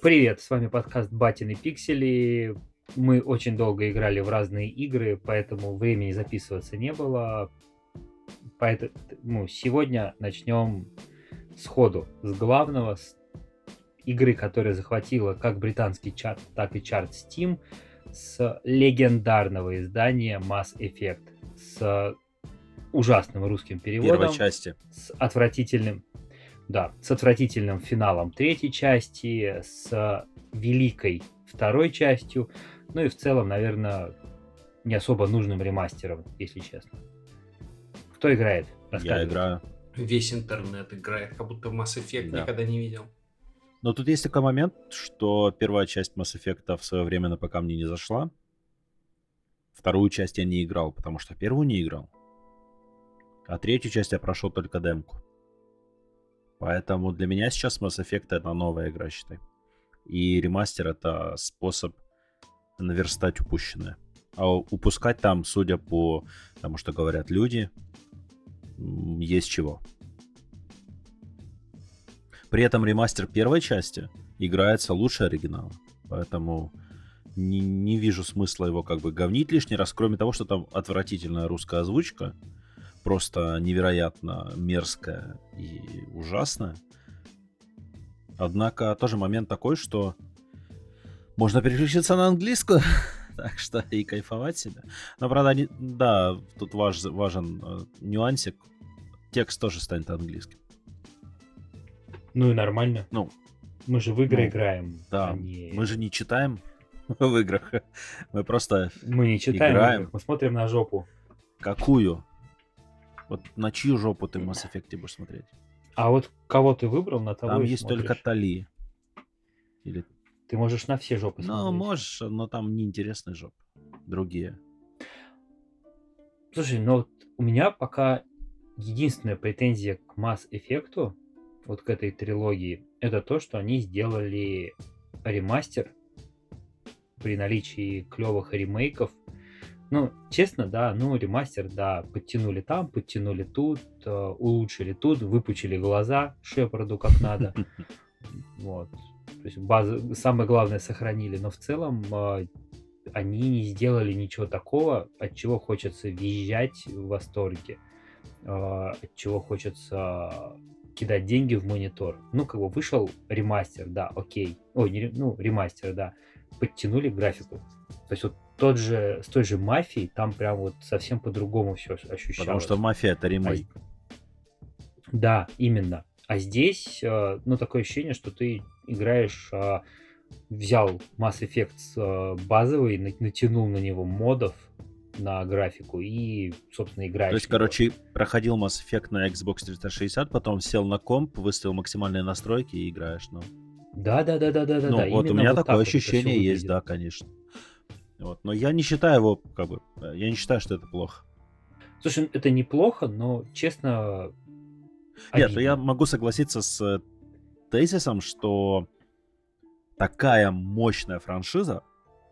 Привет, с вами подкаст Батины Пиксели. Мы очень долго играли в разные игры, поэтому времени записываться не было. Поэтому ну, сегодня начнем сходу с главного, с игры, которая захватила как британский чарт, так и чарт Steam, с легендарного издания Mass Effect, с ужасным русским переводом. Первой части. С отвратительным да, с отвратительным финалом третьей части, с великой второй частью, ну и в целом, наверное, не особо нужным ремастером, если честно. Кто играет? Я играю. Весь интернет играет, как будто Mass Effect да. никогда не видел. Но тут есть такой момент, что первая часть Mass Effect в свое время на ПК мне не зашла. Вторую часть я не играл, потому что первую не играл. А третью часть я прошел только демку. Поэтому для меня сейчас Mass Effect это новая игра, считай. И ремастер это способ наверстать упущенное. А упускать там, судя по тому, что говорят люди, есть чего. При этом ремастер первой части играется лучше оригинала. Поэтому не, не вижу смысла его как бы говнить лишний раз, кроме того, что там отвратительная русская озвучка просто невероятно мерзкая и ужасная. Однако тоже момент такой, что можно переключиться на английскую, так что и кайфовать себе. Но, правда, не, да, тут важ, важен э, нюансик. Текст тоже станет английским. Ну и нормально. Ну, мы же в игры ну, играем. Да, а не... мы же не читаем в играх. Мы просто Мы не читаем, играем. мы смотрим на жопу. Какую? Вот на чью жопу ты в Mass Effect будешь смотреть? А вот кого ты выбрал, на того Там есть смотришь. только Тали. Или... Ты можешь на все жопы смотреть. Ну, можешь, но там неинтересные жопы. Другие. Слушай, ну вот у меня пока единственная претензия к Mass Effect, вот к этой трилогии, это то, что они сделали ремастер при наличии клевых ремейков ну, честно, да, ну, ремастер, да, подтянули там, подтянули тут, э, улучшили тут, выпучили глаза Шепарду как надо. Вот. То есть базы, самое главное сохранили, но в целом э, они не сделали ничего такого, от чего хочется визжать в восторге, э, от чего хочется кидать деньги в монитор. Ну, как бы вышел ремастер, да, окей. Ой, не, ну, ремастер, да. Подтянули графику. То есть вот тот же, с той же мафией, там прям вот совсем по-другому все ощущалось. Потому что мафия это ремейк. А... Да, именно. А здесь, э, ну, такое ощущение, что ты играешь, а, взял Mass Effect э, базовый, натянул на него модов, на графику и, собственно, играешь. То есть, короче, проходил Mass Effect на Xbox 360, потом сел на комп, выставил максимальные настройки и играешь, ну. Да, да, да, да, да, ну, да. Вот у меня вот такое ощущение есть, да, конечно. Вот. Но я не считаю его, как бы, э, я не считаю, что это плохо. Слушай, это неплохо, но, честно... Нет, обидно. я могу согласиться с э, тезисом, что такая мощная франшиза,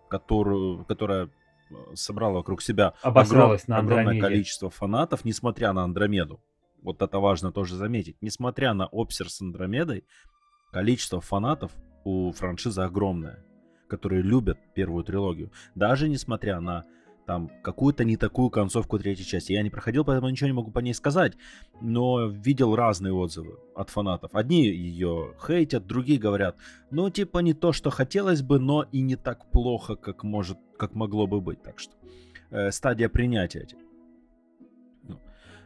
которую, которая э, собрала вокруг себя огром, на огромное количество фанатов, несмотря на Андромеду. Вот это важно тоже заметить. Несмотря на Обсер с Андромедой, количество фанатов у франшизы огромное которые любят первую трилогию, даже несмотря на там какую-то не такую концовку третьей части. Я не проходил, поэтому ничего не могу по ней сказать, но видел разные отзывы от фанатов. Одни ее хейтят, другие говорят, ну типа не то, что хотелось бы, но и не так плохо, как может, как могло бы быть. Так что э, стадия принятия. Ну,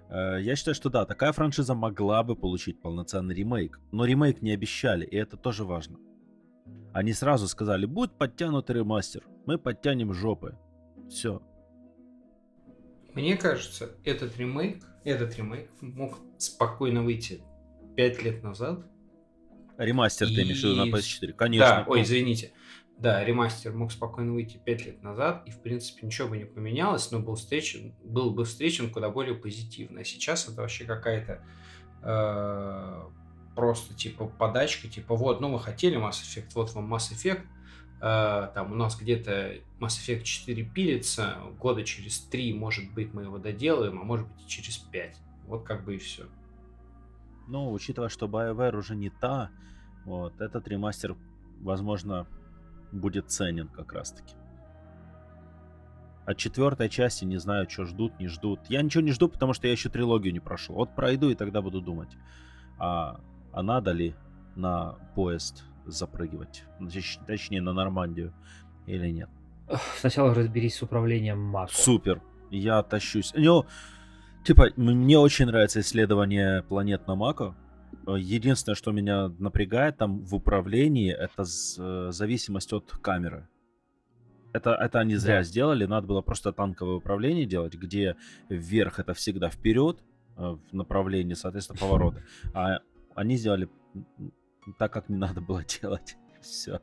э, я считаю, что да, такая франшиза могла бы получить полноценный ремейк, но ремейк не обещали, и это тоже важно. Они сразу сказали, будь подтянутый ремастер, мы подтянем жопы. Все. Мне кажется, этот ремейк, этот ремейк мог спокойно выйти 5 лет назад. Ремастер и... ты имеешь в виду на PS4? Конечно. Да, ой, извините. Да, ремастер мог спокойно выйти 5 лет назад, и, в принципе, ничего бы не поменялось, но был, встречен, был бы встречен куда более позитивно. А сейчас это вообще какая-то э, просто типа подачка, типа вот, ну мы хотели Mass Effect, вот вам Mass Effect, э, там у нас где-то Mass Effect 4 пилится, года через 3, может быть, мы его доделаем, а может быть и через 5. Вот как бы и все. Ну, учитывая, что BioWare уже не та, вот, этот ремастер возможно, будет ценен как раз-таки. От четвертой части не знаю, что ждут, не ждут. Я ничего не жду, потому что я еще трилогию не прошел. Вот пройду и тогда буду думать, а, а надо ли на поезд запрыгивать, точнее на Нормандию или нет. Сначала разберись с управлением Мако. Супер, я тащусь. Ну, типа, мне очень нравится исследование планет на Мако. Единственное, что меня напрягает там в управлении, это э, зависимость от камеры. Это, это они зря да. сделали, надо было просто танковое управление делать, где вверх это всегда вперед, э, в направлении, соответственно, повороты. А они сделали так, как не надо было делать. Все.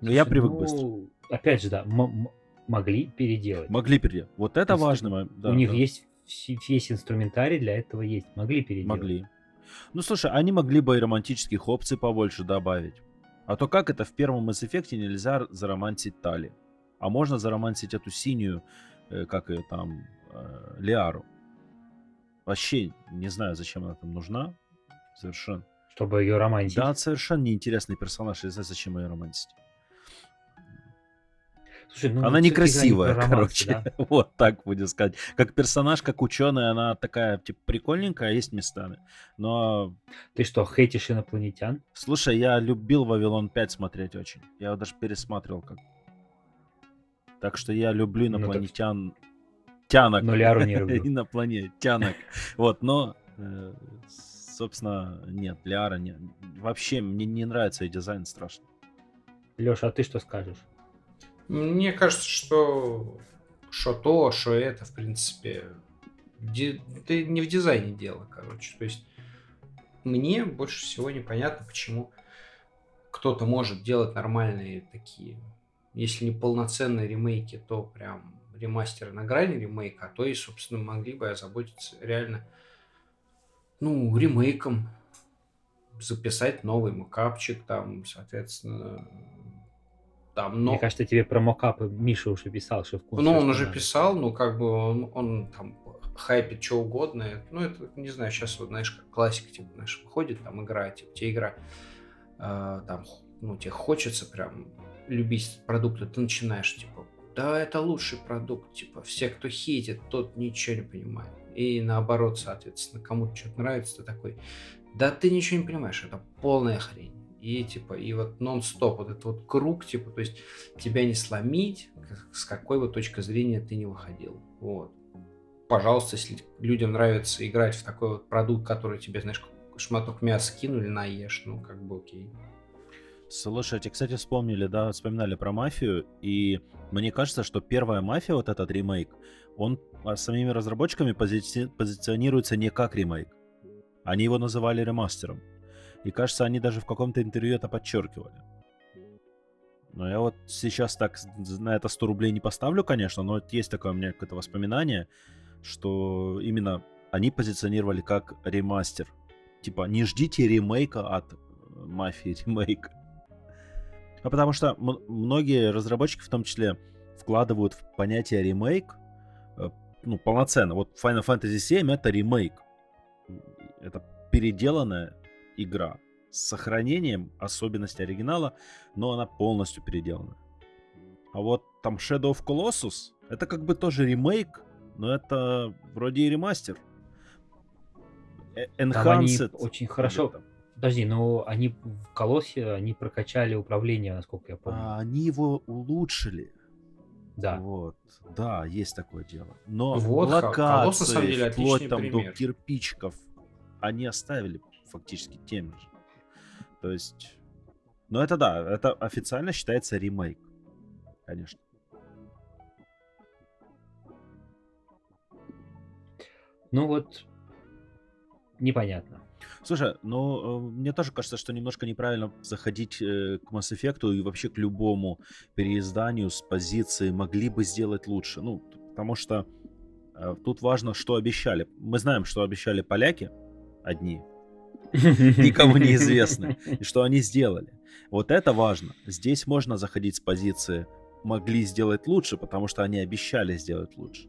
Но я привык ну, быстро. Опять же, да, могли переделать. Могли переделать. Вот это важно. Да, у них да. есть весь инструментарий для этого есть. Могли переделать. Могли. Ну, слушай, они могли бы и романтических опций побольше добавить. А то как это в первом Mass Effect нельзя заромантить Тали? А можно заромантить эту синюю, э, как ее там, э, Лиару. Вообще не знаю, зачем она там нужна. Совершенно. Чтобы ее романтить. Да, совершенно неинтересный персонаж. Я знаю, зачем ее романтить. Слушай, ну, она некрасивая, не короче. Да? вот так будем сказать. Как персонаж, как ученая, она такая, типа, прикольненькая, есть местами. Но... Ты что, хейтишь инопланетян? Слушай, я любил Вавилон 5 смотреть очень. Я его даже пересматривал как. Так что я люблю инопланетян. Ну, так... Тянок. Нуляру не люблю. Инопланетянок. Вот, но... Э, собственно, нет, Ляра не... Вообще, мне не нравится и дизайн страшно. Леша, а ты что скажешь? Мне кажется, что что то, что это, в принципе, ди... ты не в дизайне дело, короче. То есть мне больше всего непонятно, почему кто-то может делать нормальные такие, если не полноценные ремейки, то прям ремастеры на грани ремейка, а то и, собственно, могли бы озаботиться реально, ну, ремейком, записать новый макапчик, там, соответственно, там, но... Мне кажется, тебе про мокапы Миша уже писал, что вкус. Ну, он уже надо. писал, ну, как бы он, он там хайпит что угодно. Ну, это, не знаю, сейчас вот, знаешь, как классика, типа, знаешь, выходит там игра, типа, тебе игра, э, там, ну, тебе хочется прям любить продукты, ты начинаешь, типа, да, это лучший продукт, типа, все, кто хейтит, тот ничего не понимает. И наоборот, соответственно, кому-то что-то нравится, ты такой, да ты ничего не понимаешь, это полная хрень и типа, и вот нон-стоп, вот этот вот круг, типа, то есть тебя не сломить, с какой вот точки зрения ты не выходил. Вот. Пожалуйста, если людям нравится играть в такой вот продукт, который тебе, знаешь, шматок мяса кинули, наешь, ну, как бы окей. Слушайте, кстати, вспомнили, да, вспоминали про мафию, и мне кажется, что первая мафия, вот этот ремейк, он а, самими разработчиками пози- позиционируется не как ремейк. Они его называли ремастером. И кажется, они даже в каком-то интервью это подчеркивали. Но я вот сейчас так на это 100 рублей не поставлю, конечно, но есть такое у меня какое-то воспоминание, что именно они позиционировали как ремастер. Типа, не ждите ремейка от э, мафии ремейка. А потому что многие разработчики, в том числе, вкладывают в понятие ремейк, э, ну, полноценно. Вот Final Fantasy VII это ремейк. Это переделанная игра с сохранением особенностей оригинала, но она полностью переделана. А вот там Shadow of Colossus, это как бы тоже ремейк, но это вроде и ремастер. Э, enhanced. очень хорошо. Подожди, но они в Колоссе, они прокачали управление, насколько я помню. А, они его улучшили. Да. Вот. Да, есть такое дело. Но вот, локации, Колосс, на самом деле, вплоть там пример. до кирпичиков, они оставили фактически теми же. То есть... Ну это да, это официально считается ремейк. Конечно. Ну вот, непонятно. Слушай, ну, э, мне тоже кажется, что немножко неправильно заходить э, к Mass Effect и вообще к любому переизданию с позиции могли бы сделать лучше. Ну, потому что э, тут важно, что обещали. Мы знаем, что обещали поляки одни, никому не известны, и что они сделали. Вот это важно. Здесь можно заходить с позиции могли сделать лучше, потому что они обещали сделать лучше.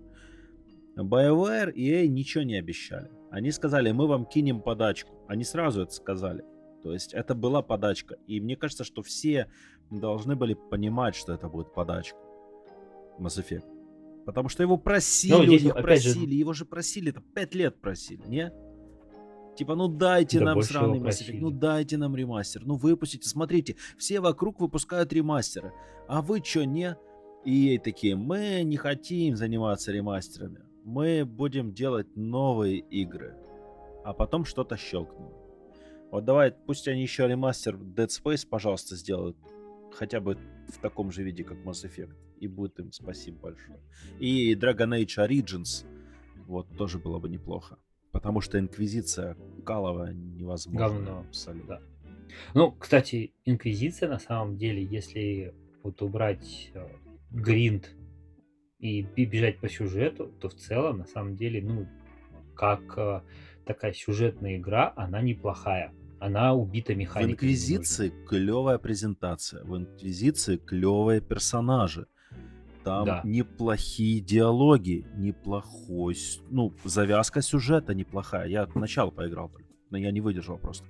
BioWare и EA ничего не обещали. Они сказали, мы вам кинем подачку. Они сразу это сказали. То есть это была подачка. И мне кажется, что все должны были понимать, что это будет подачка. Mass Effect. Потому что его просили, Ну, у здесь, них опять же- просили, его же просили, это пять лет просили, не? Типа, ну дайте Да нам сраный Mass Effect, просили. ну дайте нам ремастер, ну выпустите, смотрите, все вокруг выпускают ремастеры, а вы чё, не? И EA такие, мы не хотим заниматься ремастерами, мы будем делать новые игры, а потом что-то щелкнуло. Вот давай, пусть они еще ремастер Dead Space, пожалуйста, сделают, хотя бы в таком же виде, как Mass Effect, и будет им спасибо большое. И Dragon Age Origins, вот, тоже было бы неплохо. Потому что Инквизиция Калова невозможно. Говно, Абсолютно. да. Ну, кстати, Инквизиция на самом деле, если вот убрать э, гринд и бежать по сюжету, то в целом, на самом деле, ну, как э, такая сюжетная игра, она неплохая. Она убита В механикой. Инквизиции клевая презентация. В Инквизиции клевые персонажи. Там Да. неплохие диалоги, неплохой... Ну, завязка сюжета неплохая. Я начало поиграл только, но я не выдержал просто.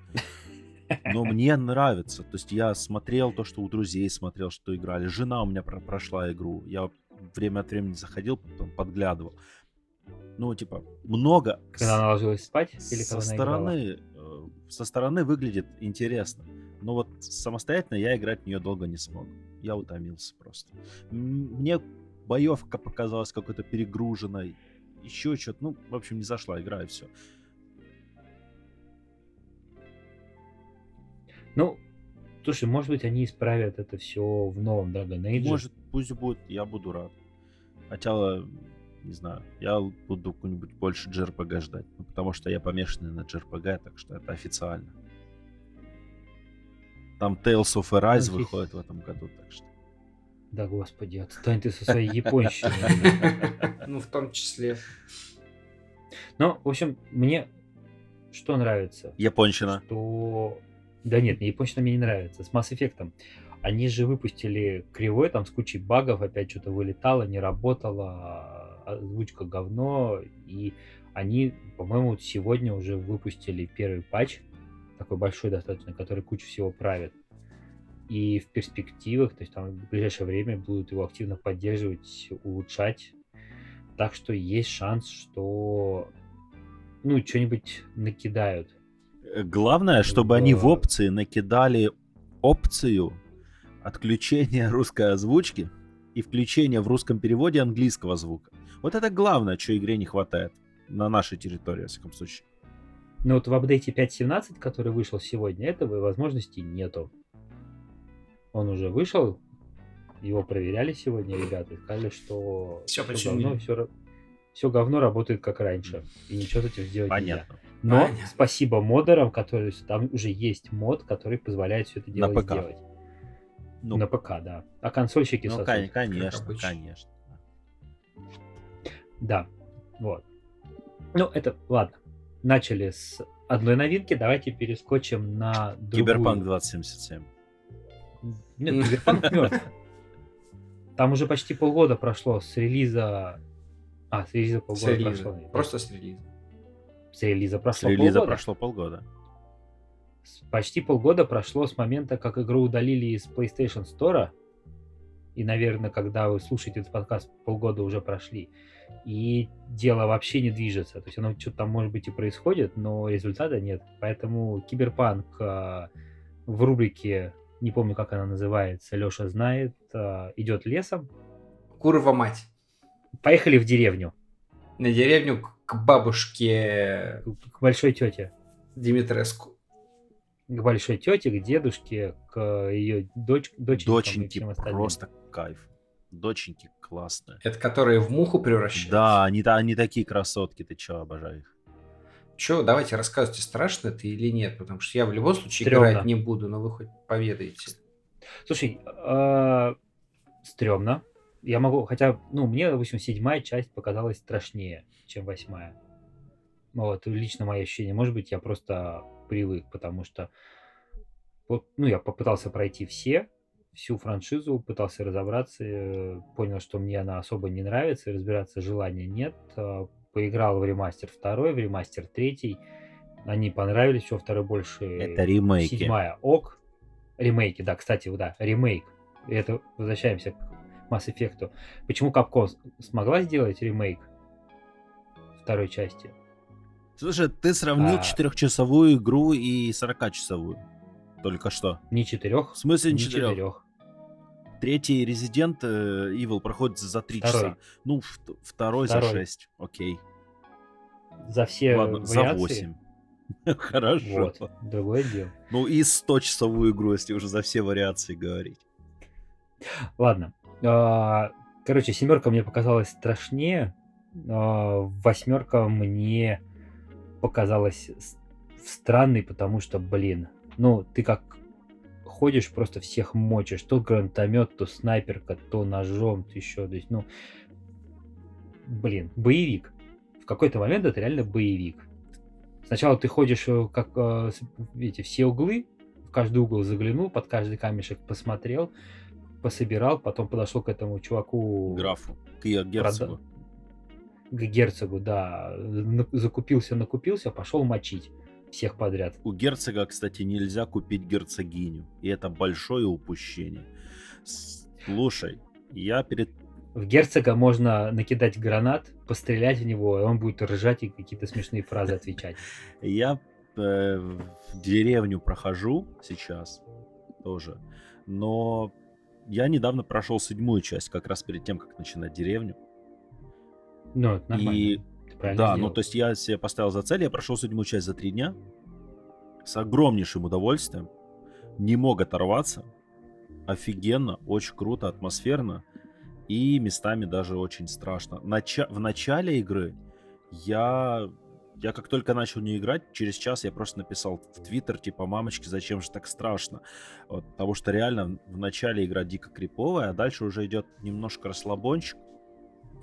Но мне нравится. То есть я смотрел то, что у друзей смотрел, что играли. Жена у меня про- прошла игру. Я время от времени заходил, потом подглядывал. Ну, типа, много. Когда она ложилась спать или со она играла? стороны, э, со стороны выглядит интересно. Но вот самостоятельно я играть в нее долго не смог. Я утомился просто. Мне боевка показалась какой-то перегруженной. Еще что-то. Ну, в общем, не зашла игра и все. Ну, слушай, может быть, они исправят это все в новом Dragon Age. Может, пусть будет, я буду рад. Хотя, не знаю, я буду какую-нибудь больше JRPG ждать. Ну, потому что я помешанный на JRPG, так что это официально. Там Tales of Arise Ну, выходит в этом году, так что. Да, господи, отстань ты со своей японщиной. Ну, в том числе. Ну, в общем, мне что нравится? Японщина. Что... Да нет, мне японщина мне не нравится. С Mass Effect. Они же выпустили кривой, там с кучей багов, опять что-то вылетало, не работало, а озвучка говно. И они, по-моему, сегодня уже выпустили первый патч, такой большой достаточно, который кучу всего правит. И в перспективах, то есть там в ближайшее время будут его активно поддерживать, улучшать. Так что есть шанс, что ну, что-нибудь накидают. Э, Главное, чтобы они в В- опции накидали опцию отключения русской озвучки и включения в русском переводе английского звука. Вот это главное, что игре не хватает на нашей территории, во всяком случае. Но вот в апдейте 5.17, который вышел сегодня, этого возможности нету. Он уже вышел, его проверяли сегодня ребята, и сказали, что всё починили. говно, все, все говно работает как раньше, и ничего с этим сделать нельзя. Понятно. Но Понятно. спасибо модерам, которые там уже есть мод, который позволяет все это дело сделать. Ну, На ПК, да. А консольщики ну, сосут. кон- конечно, конечно. Да, вот. Ну, это, ладно. Начали с одной новинки, давайте перескочим на другую. Киберпанк 2077. Нет, Киберпанк мертв. Там уже почти полгода прошло с релиза... А, с релиза С полгода релиза. прошло. Просто с релиза. С релиза С прошло релиза полгода. прошло полгода. Почти полгода прошло с момента, как игру удалили из PlayStation Store. И, наверное, когда вы слушаете этот подкаст, полгода уже прошли. И дело вообще не движется. То есть оно что-то там, может быть, и происходит, но результата нет. Поэтому Киберпанк а, в рубрике, не помню, как она называется, Леша знает, а, идет лесом. Курва мать. Поехали в деревню На деревню к- бабушке к к большой тете. Димитреску. К большой тете, к дедушке, к ее доч... доченькам и Доченьки всем остальным. просто кайф. Доченьки классные. Это которые в муху превращаются. Да, они, они такие красотки, ты чё, обожаю их. Че, давайте рассказывайте, страшно это или нет, потому что я в любом случае Стрёмно. играть не буду, но вы хоть поведаете. Слушай, э, стрёмно. Я могу, хотя, ну, мне, допустим, седьмая часть показалась страшнее, чем восьмая. Вот, лично мое ощущение. Может быть, я просто привык, потому что, вот, ну, я попытался пройти все, всю франшизу, пытался разобраться, э, понял, что мне она особо не нравится, разбираться желания нет. Э, Поиграл в ремастер второй, в ремастер третий, они понравились, все второй больше. Это ремейки. Седьмая ок. Ремейки, да, кстати, да, ремейк. Это возвращаемся к Mass Effect. Почему Capcom смогла сделать ремейк второй части? Слушай, ты сравнил А. четырехчасовую игру и 40-часовую. Только что. Не четырех, В смысле не не четырех? четырех. Третий Resident э, Evil проходит за 3 Второй. часа. Ну, в- второй, за Второй. 6. Окей. За все Ладно, за вариации. 8. Хорошо. Вот, другое дело. Ну и 100-часовую игру, если уже за все вариации говорить. Ладно. А, Короче, семерка мне показалась страшнее. а, Восьмерка мне показалась с- странной, потому что, блин, ну, ты как ходишь, просто всех мочишь. То гранатомет, то снайперка, то ножом, то еще. То есть, ну, блин, боевик. В какой-то момент это реально боевик. Сначала ты ходишь, э, как э, эти все углы, в каждый угол заглянул, под каждый камешек посмотрел, пособирал, потом подошел к этому чуваку, Графу. К герцогу. К герцогу, да, закупился, накупился, пошел мочить всех подряд. У герцога, кстати, нельзя купить герцогиню. И это большое упущение. Слушай, я перед... В герцога можно накидать гранат, пострелять в него, и он будет ржать и какие-то смешные фразы отвечать. Я э, в деревню прохожу сейчас тоже. Но я недавно прошел седьмую часть, как раз перед тем, как начинать деревню. Ну, это нормально. И Да, ну сделал. то есть я себе поставил за цель, я прошел седьмую часть за три дня с огромнейшим удовольствием, не мог оторваться, офигенно, очень круто, атмосферно и местами даже очень страшно. Нача- в начале игры я, я как только начал не играть, через час я просто написал в Твиттер, типа, мамочки, зачем же так страшно? Вот, потому что реально в начале игра дико криповая, а дальше уже идет немножко расслабончик,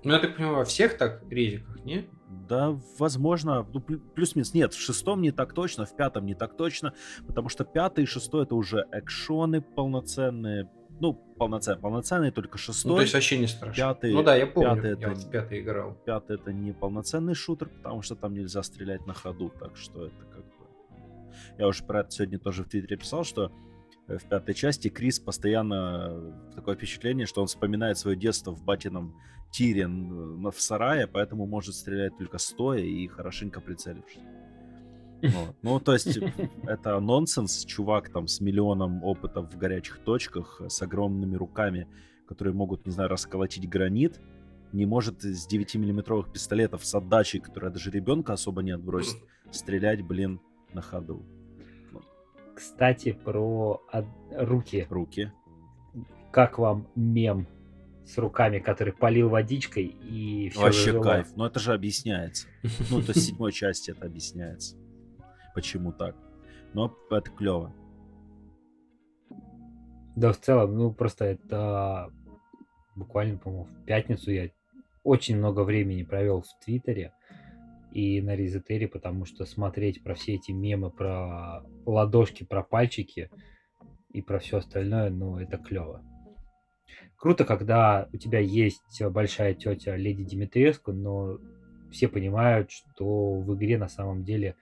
Ну, я так понимаю, во всех так резиках, не? Да, возможно, ну, плю- плюс-минус. Нет, в шестом не так точно, в пятом не так точно, потому что пятый и шестой это уже экшоны полноценные. Ну, полноценные, полноценные, только шестой. Ну, то есть вообще не страшно. пятый- ну да, я помню, пятый я это- вот в пятый играл. Пятый это не полноценный шутер, потому что там нельзя стрелять на ходу, так что это как бы... Я уже про это сегодня тоже в Твиттере писал, что в пятой части Крис постоянно э, такое впечатление, что он вспоминает свое детство в батином тире в сарае, поэтому может стрелять только стоя и хорошенько прицелившись. Вот. Ну, то есть это нонсенс, чувак там с миллионом опыта в горячих точках, с огромными руками, которые могут, не знаю, расколотить гранит, не может из 9-миллиметровых пистолетов с отдачей, которая даже ребенка особо не отбросит, стрелять, блин, на ходу. Кстати, про руки. Руки. Как вам мем с руками, который полил водичкой и все Вообще кайф. Но это же объясняется. Ну, то есть седьмой части это объясняется. Почему так. Но это клево. Да, в целом, ну просто это буквально, по-моему, в пятницу я очень много времени провел в Твиттере и на Резетере, потому что смотреть про все эти мемы про ладошки, про пальчики и про все остальное, ну, это клево. Круто, когда у тебя есть большая тетя Леди Димитреску, но все понимают, что в игре на самом деле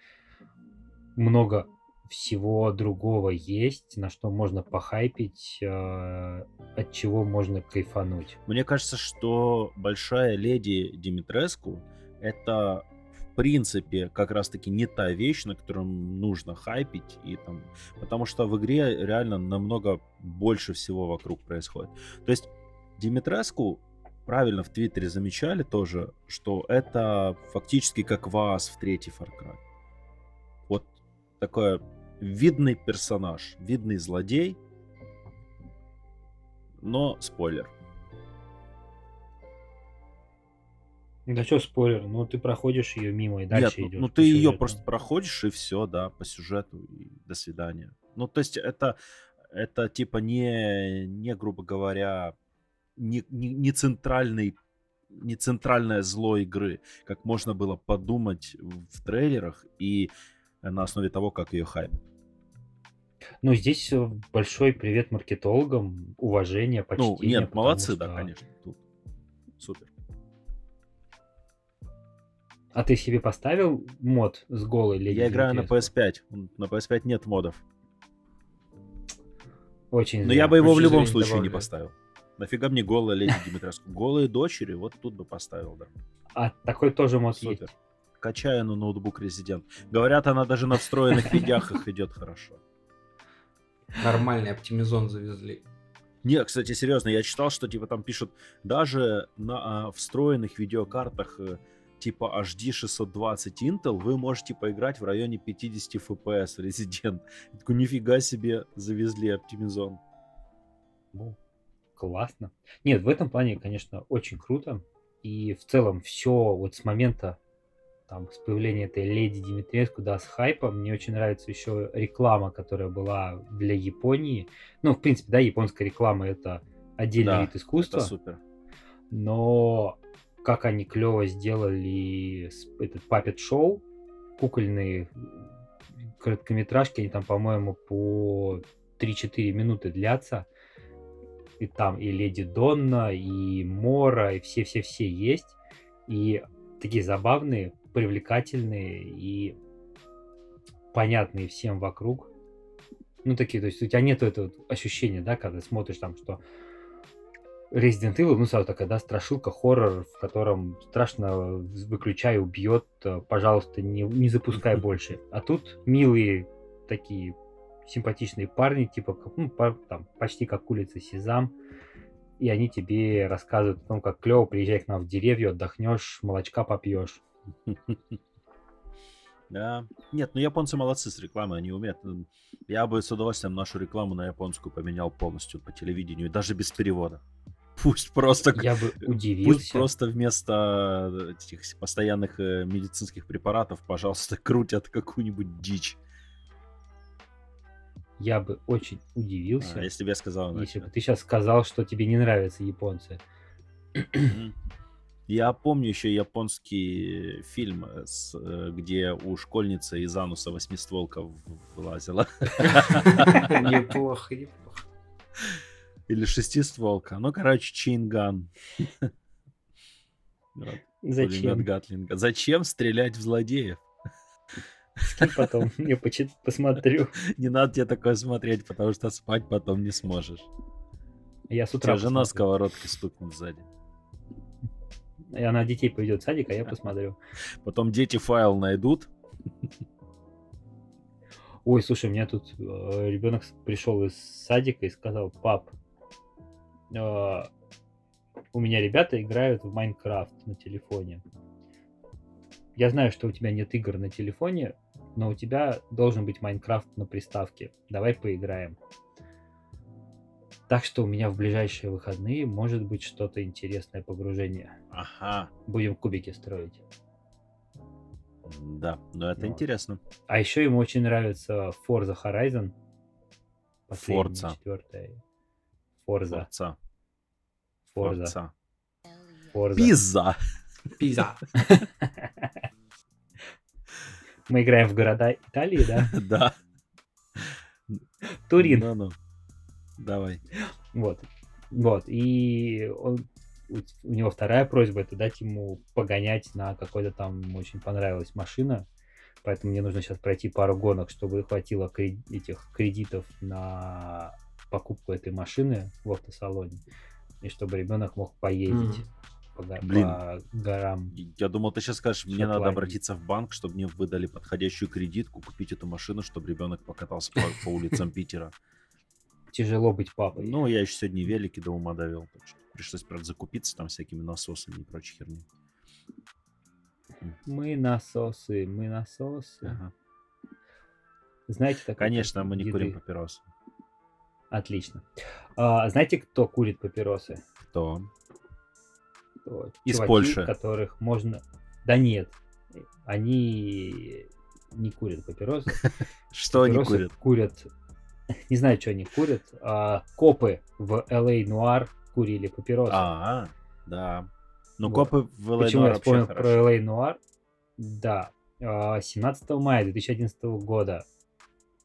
много всего другого есть, на что можно похайпить, э, от чего можно кайфануть. Мне кажется, что большая леди Димитреску это принципе как раз-таки не та вещь, на которую нужно хайпить, и там, потому что в игре реально намного больше всего вокруг происходит. То есть Димитреску правильно в Твиттере замечали тоже, что это фактически как вас в третий Far Cry. Вот такой видный персонаж, видный злодей, но спойлер. Да что спойлер, ну ты проходишь ее мимо и дальше Нет, ну- идешь. ну ты ее сюжету. просто проходишь и все, да, по сюжету и до свидания. Ну то есть это это типа не не грубо говоря не, не, не центральный не центральное зло игры, как можно было подумать в трейлерах и на основе того, как ее хайпят. Ну здесь э, большой привет маркетологам, уважение, почтение. Ну, нет, молодцы, да, что- конечно. Тут супер. А ты себе поставил мод с голой Леди Я играю на Димитреску? PS5. На PS5 нет модов. Очень Но зря. я бы его в Очень любом зря не случае не добавляют. поставил. Нафига мне голая леди Димитреску? Голые дочери, вот тут бы поставил, да. А такой тоже мод Супер. есть. Качаю на ноутбук Resident. Говорят, она даже на встроенных видяхах идет хорошо. Нормальный оптимизон завезли. Не, кстати, серьезно, я читал, что типа там пишут, даже на а, встроенных видеокартах э, типа HD 620 Intel вы можете поиграть в районе 50 FPS Resident. Я такой, нифига себе завезли оптимизон. Ну, классно. Нет, в этом плане, конечно, очень круто. И в целом все вот с момента там, с появления этой леди Димитреску, да, с хайпом, мне очень нравится еще реклама, которая была для Японии. Ну, в принципе, да, японская реклама это отдельный Да, вид искусства, Это супер. но как они клево сделали этот папет шоу, кукольные короткометражки, они там, по-моему, по 3-4 минуты длятся. И там и Леди Донна, и Мора, и все-все-все есть. И такие забавные, привлекательные и понятные всем вокруг. Ну, такие, то есть у тебя нет этого ощущения, да, когда смотришь там, что Resident Evil, ну, сразу такая, да, страшилка, хоррор, в котором страшно выключай, убьет, э, пожалуйста, не, не запускай больше. А тут милые такие симпатичные парни, типа, ну, пар- там, почти как улица Сезам, и они тебе рассказывают о том, как клево, приезжай к нам в деревню, отдохнешь, молочка попьешь. Да. Нет, ну японцы молодцы с рекламой, они умеют. Я бы с удовольствием нашу рекламу на японскую поменял полностью по телевидению, даже без перевода. Пусть просто, Я бы пусть удивился. просто вместо этих постоянных э, медицинских препаратов, пожалуйста, крутят какую-нибудь дичь. Я бы очень удивился, А, если бы я сказал если иначе. бы ты сейчас сказал, что тебе не нравятся японцы. Я помню еще японский фильм, э, с, э, где у школьницы из ануса восьмистволка в- вылазила. Неплохо, неплохо. Или шестистволка. Ну, короче, чейнган. Вот, Зачем? Гатлинга. Зачем стрелять в злодеев? Скинь потом, я почит- посмотрю. Не надо тебе такое смотреть, потому что спать потом не сможешь. Я с утра тебя жена сковородкой стукнет сзади. И она детей пойдет в садик, а я посмотрю. Потом дети файл найдут. Ой, слушай, у меня тут ребенок пришел из садика и сказал, пап, э, у меня ребята играют в Майнкрафт на телефоне. Я знаю, что у тебя нет игр на телефоне, но у тебя должен быть Майнкрафт на приставке. Давай поиграем. Так что у меня в ближайшие выходные может быть что-то интересное погружение. Ага. Будем кубики строить. Да, но это Вот. интересно. А еще ему очень нравится Forza Horizon. Forza. четвертая. Forza. Форца. Forza. Forza. Пиза. Пиза. Мы играем в города Италии, да? Да. Турин. Ну-ну. Давай. Вот. Вот. И он, у, у него вторая просьба это дать ему погонять на какой-то там очень понравилась машина. Поэтому мне нужно сейчас пройти пару гонок, чтобы хватило кре- этих кредитов на покупку этой машины в автосалоне. И чтобы ребенок мог поездить Мгм. по, го- Блин. по горам. Я думал, ты сейчас скажешь, мне надо обратиться в банк, чтобы мне выдали подходящую кредитку, купить эту машину, чтобы ребенок покатался по, по улицам Питера. Тяжело быть папой. Ну, я еще сегодня велики до ума довел, так что пришлось, правда, закупиться там всякими насосами и прочей херней. Мы насосы, мы насосы. Ага. Знаете такое? Конечно, мы не деды? курим папиросы. Отлично. А, знаете, кто курит папиросы? Кто? Кто? Из Чуваки, Польши. которых можно... Да нет, они не курят папиросы. Что они курят? Курят... Не знаю, что они курят. а копы в LA Нуар курили папиросы. А, да. Ну, копы в LA Почему я вспомнил про LA Noir? Да. а, 17 мая 2011 года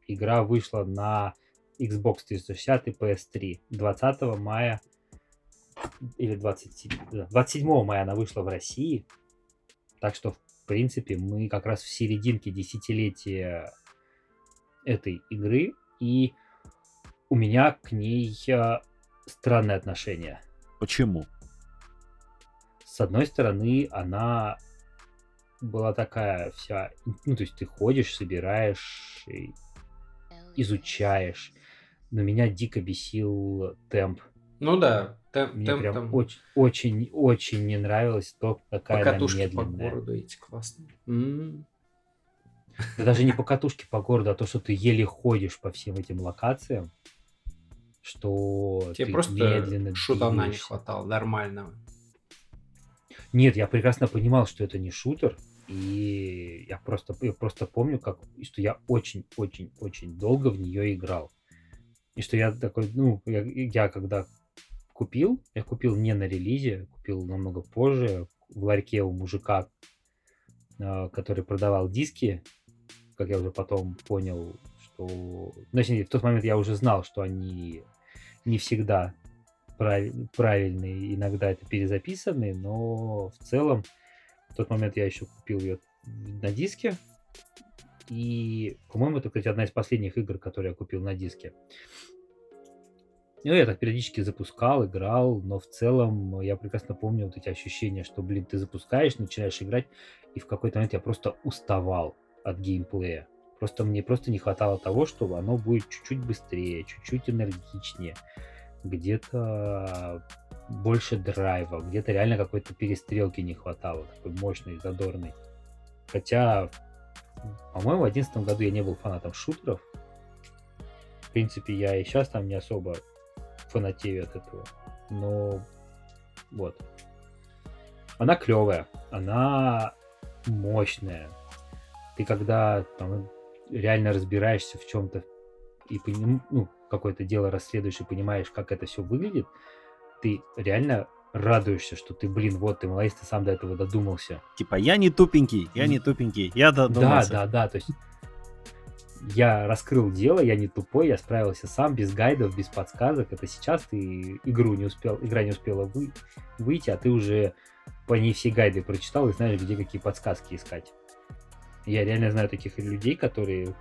игра вышла на Xbox 360 и PS3. 20 мая или 27, да, 27 мая она вышла в России. Так что, в принципе, мы как раз в серединке десятилетия этой игры, и у меня к ней э, странное отношение. Почему? С одной стороны, она была такая вся... Ну, то есть ты ходишь, собираешь, и изучаешь. Но меня дико бесил темп. Ну да, темп, Мне темп прям там... очень, очень, очень не нравилось то, какая она Покатушки по медленная. городу эти классные. М. Да даже не по катушке по городу, а то, что ты еле ходишь по всем этим локациям, что Тебе ты просто медленно шутана не хватало, нормального. Нет, я прекрасно понимал, что это не шутер, и я просто, я просто помню, как, что я очень-очень-очень долго в нее играл. И что я такой, ну, я, я когда купил, я купил не на релизе, купил намного позже в ларьке у мужика, а, который продавал диски, как я уже потом понял, что... Ну, точнее, в тот момент я уже знал, что они не всегда прави- правильные, иногда это перезаписанные, но в целом в тот момент я еще купил ее на диске. И, по-моему, это, кстати, одна из последних игр, которые я купил на диске. Ну, я так периодически запускал, играл, но в целом я прекрасно помню вот эти ощущения, что, блин, ты запускаешь, начинаешь играть, и в какой-то момент я просто уставал от геймплея. Просто мне просто не хватало того, чтобы оно будет чуть-чуть быстрее, чуть-чуть энергичнее, где-то больше драйва, где-то реально какой-то перестрелки не хватало, такой мощной, задорной. Хотя, по-моему, в 2011 году я не был фанатом шутеров. В принципе, я и сейчас там не особо фанатею от этого. Но вот. Она клевая, она мощная. Ты когда там реально разбираешься в чем-то и ну, какое-то дело расследуешь и понимаешь, как это все выглядит, ты реально радуешься, что ты, блин, вот ты молодец, ты сам до этого додумался. Типа, я не тупенький, я не тупенький, я Да, додумался. да, да, то есть я раскрыл дело, я не тупой, я справился сам, без гайдов, без подсказок. Это сейчас ты игру не успел, игра не успела вы- выйти, а ты уже по ней все гайды прочитал и знаешь, где какие подсказки искать. Я реально знаю таких людей, которые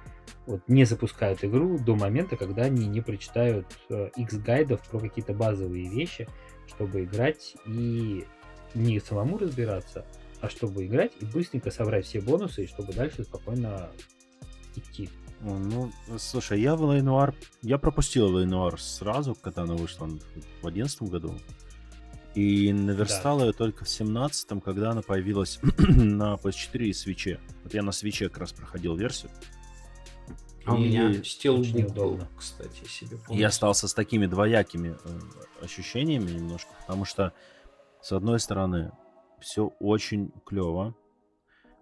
вот не запускают игру до момента, когда они не прочитают э, X гайдов про какие-то базовые вещи, чтобы играть и не самому разбираться, а чтобы играть и быстренько собрать все бонусы, и чтобы дальше спокойно идти. Ну, слушай, я в Лейнуар, я пропустил Лейнуар сразу, когда она вышла в одиннадцатом году. И наверстал ее только в семнадцатом, когда она появилась на PS4 и свече. Вот я на свече как раз проходил версию. А у меня очень стилбук был, кстати, себе Я полностью. остался с такими двоякими э, ощущениями немножко, потому что, с одной стороны, все очень клево.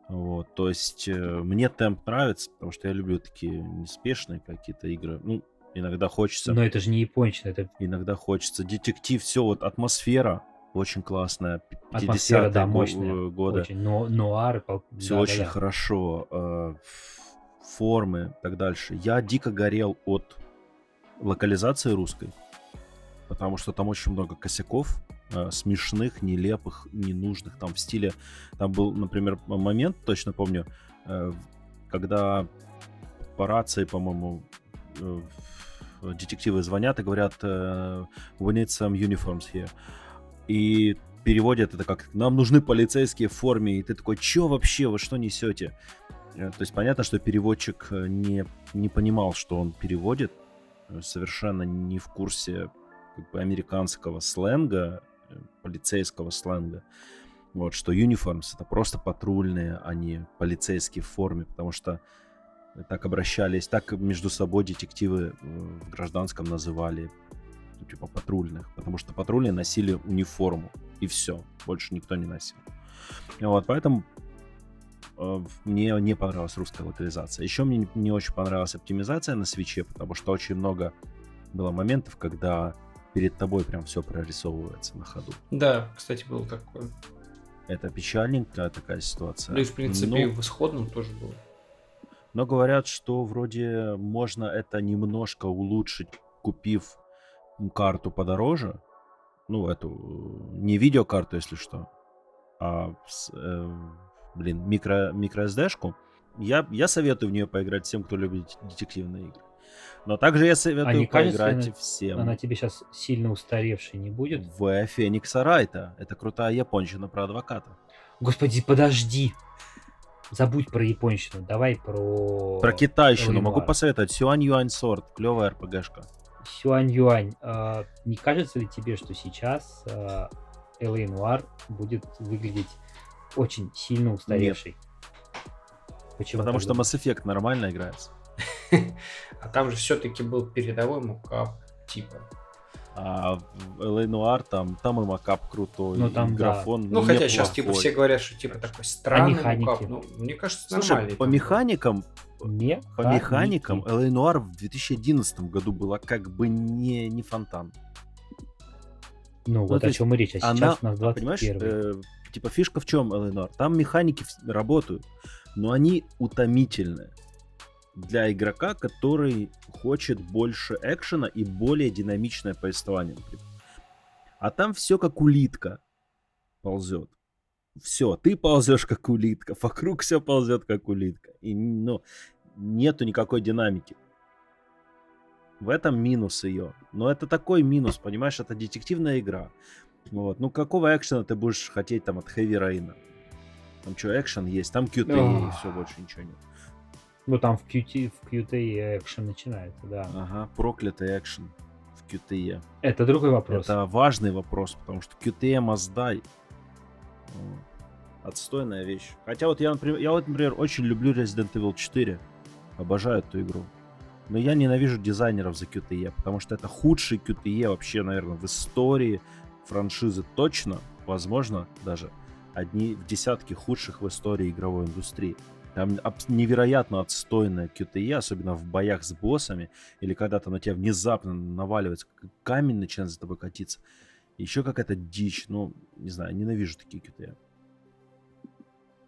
Вот, то есть э, мне темп нравится, потому что я люблю такие неспешные какие-то игры. Ну, иногда хочется, Но это же не япончина, это иногда хочется. Детектив, все, вот атмосфера очень классная. атмосфера, 50-е да, мощная. года. Очень. Но, нуар, Все да, очень да, да. хорошо. э, формы и так дальше. Я дико горел от локализации русской, потому что там очень много косяков, э, смешных, нелепых, ненужных. Там в стиле... Там был, например, момент, точно помню, э, когда по рации, по-моему, э, детективы звонят и говорят э, «We need some uniforms here». И переводят это как «Нам нужны полицейские в форме». И ты такой «Чё вообще? Вы что несете?» Э, То есть понятно, что переводчик э, не, не понимал, что он переводит, э, совершенно не в курсе как бы, американского сленга, полицейского сленга. Вот, что uniforms это просто патрульные, а не полицейские в форме, потому что так обращались, так между собой детективы в гражданском называли ну, типа патрульных, потому что патрульные носили униформу, и все, больше никто не носил. Вот, поэтому мне не понравилась русская локализация. Еще мне не- очень понравилась оптимизация на свече, потому что очень много было моментов, когда перед тобой прям все прорисовывается на ходу. Да, кстати, было такое. Это печальненькая такая ситуация. Ну и, в принципе, Но- и в исходном тоже было. Но говорят, что вроде можно это немножко улучшить, купив карту подороже. Ну, эту, э, не видеокарту, если что, а с- э, блин, микро, микро SD-шку. Я, я советую в нее поиграть всем, кто любит детективные игры. Но также я советую А не кажется, поиграть она- всем Она тебе сейчас сильно устаревшей не будет? в Феникса Райта. Это крутая японщина про адвоката. Господи, подожди. Забудь про японщину. Давай про... Про китайщину могу Эльмар. посоветовать. Сюань Юань Сорт. Клевая РПГшка. Сюань Юань. А, не кажется ли тебе, что сейчас а, LA Noir будет выглядеть очень сильно устаревшей? Почему? Потому что? Mass Effect нормально играется. А там же все-таки был передовой мукап, типа. А в LA Noir там, там и макап крутой, Ну, и там, да. графон Ну, хотя сейчас типа все говорят, что типа такой странный механике? мукап. Ну, мне кажется, Слушай, нормальный. по механикам, Механики. по механикам LA Noir в 2011 году была как бы не, не фонтан. Ну, вот то о чем и речь. А она, сейчас у нас 21 Понимаешь, э, типа фишка в чем, Noir? Там механики работают, но они утомительные для игрока, который хочет больше экшена и более динамичное повествование. например. А там все как улитка ползет. Все, ты ползешь как улитка, вокруг все ползет как улитка. И ну, нету никакой динамики. В этом минус ее. Но это такой минус, понимаешь, это детективная игра. Вот. Ну, какого экшена ты будешь хотеть там от Heavy Rain? Там что, экшен есть, там QT, и все, больше ничего нет. Ну, там в QT, в QT экшен начинается, да. Ага, проклятый экшен в QTE. Это другой вопрос. Это важный вопрос, потому что QTE. Вот. Отстойная вещь. Хотя вот я, например, я вот, например, очень люблю Resident Evil 4. Обожаю эту игру. Но я ненавижу дизайнеров за QTE, потому что это худший QTE вообще, наверное, в истории франшизы точно. Возможно, даже одни в десятке худших в истории игровой индустрии. Там невероятно отстойная QTE, особенно в боях с боссами, или когда то на тебя внезапно наваливается камень, начинает за тобой катиться. Еще какая-то дичь. Ну, не знаю, ненавижу такие QTE.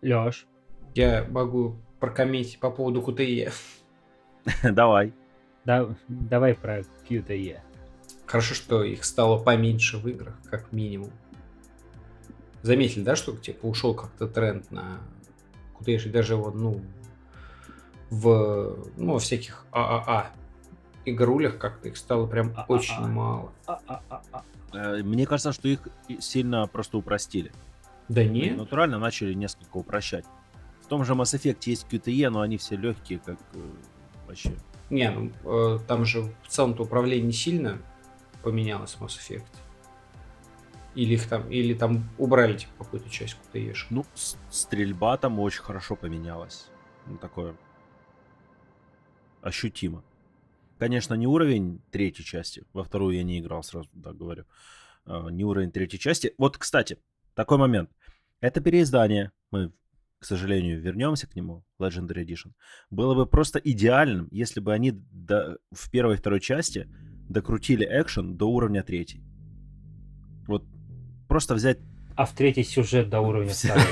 Леш, Я могу прокомментить по поводу QTE. Давай. да, давай про QTE. Хорошо, что их стало поменьше в играх, как минимум. Заметили, да, что типа ушел как-то тренд на QTE, даже вот, ну, в, ну, во всяких ААА игрулях как-то их стало прям ААА. очень мало. А-а-а-а. Э, Мне кажется, что их сильно просто упростили. Да Они нет, Натурально начали несколько упрощать. В том же Mass Effect есть QTE, но они все легкие, как э, вообще. не, ну, э, там же в целом-то управление сильно поменялось в Mass Effect. Или их там, или там убрали типа, какую-то часть. -шек. Ну, стрельба там очень хорошо поменялась. Ну, такое ощутимо. Конечно, не уровень третьей части. Во вторую я не играл, сразу так говорю. А, Не уровень третьей части. Вот, кстати, такой момент. Это переиздание. Мы, к сожалению, вернемся к нему. Legendary Edition. Было бы просто идеальным, если бы они до- в первой и второй части докрутили экшен до уровня третьей. Вот просто взять А в третий сюжет до уровня Все.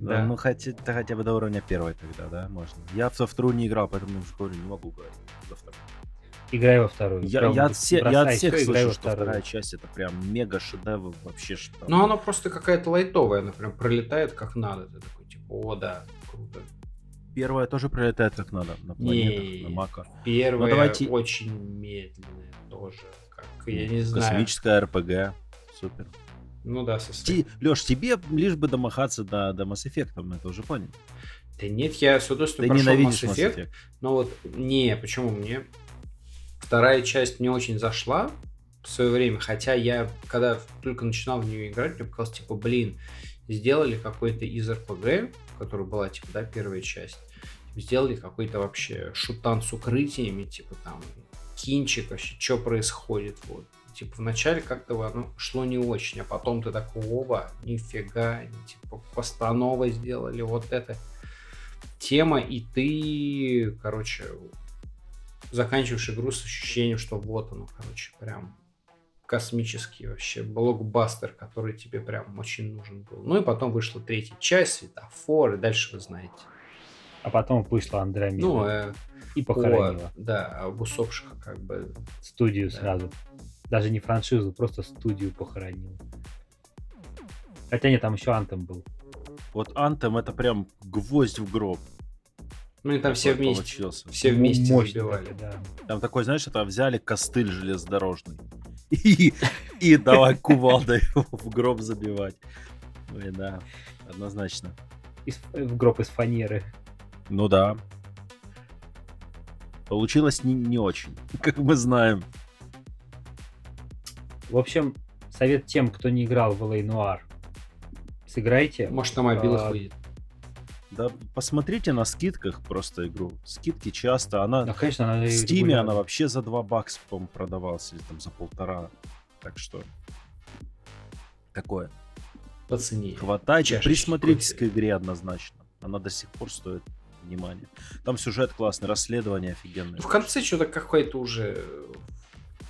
Да. Да. Ну, хотя, да хотя бы до уровня первой тогда, да, можно. Я во вторую не играл, поэтому в школе не могу говорить. за вторую. Играй во вторую. Я, Прям я от, все- я от всех играй слышу, во что вторую. вторая часть это прям мега шедевр, вообще что Ну, она просто какая-то лайтовая, она прям пролетает как надо. Ты такой, типа, о, да, круто. Первая тоже пролетает как надо, на планетах, Не. на Мака. Первая давайте- очень медленная тоже. Как, я не знаю. Космическая РПГ, супер. Ну да, со Ти, Леш, тебе лишь бы домахаться до, до Mass Effect, мы это уже поняли. Да нет, я с Ты удовольствием прошел ненавидишь Mass Mass Effect, Effect. но вот не, почему мне вторая часть не очень зашла в свое время, хотя я, когда только начинал в нее играть, мне показалось, типа, блин, сделали какой-то из РПГ, которая была, типа, да, первая часть, сделали какой-то вообще шутан с укрытиями, типа, там, кинчик, вообще, что происходит, вот. Типа, вначале как-то оно шло не очень, а потом ты такой, оба, нифига, типа, постанова сделали, вот это тема, и ты, короче, заканчиваешь игру с ощущением, что вот оно, короче, прям космический вообще блокбастер, который тебе прям очень нужен был. Ну и потом вышла третья часть, светофор, и дальше вы знаете. А потом вышла Андромеда Ну, э, и о, похоронила да, об усопших как бы. студию да. сразу. Даже не франшизу, просто студию похоронила. Хотя нет, там еще Антом был. Вот Anthem это прям гвоздь в гроб. Ну и там все вместе, получился. все вместе Мощно забивали. так, да. Там такой, знаешь, это взяли костыль железнодорожный и, и давай кувалдой в гроб забивать. Ой, да, однозначно. Из- в гроб из фанеры. Ну да. Получилось не, не очень, как мы знаем. В общем, совет тем, кто не играл в LA Noir. Сыграйте. Может, на мобилах А, выйдет. Да, посмотрите на скидках просто игру. Скидки часто, она... Ну, конечно, она В регулярно. она вообще за 2 бакса, по-моему, продавалась, или там за полтора. Так что... Такое. По цене. Хватайте, присмотритесь к игре однозначно. Она до сих пор стоит внимания. Там сюжет классный, расследование офигенное. В конце что-то какое-то уже...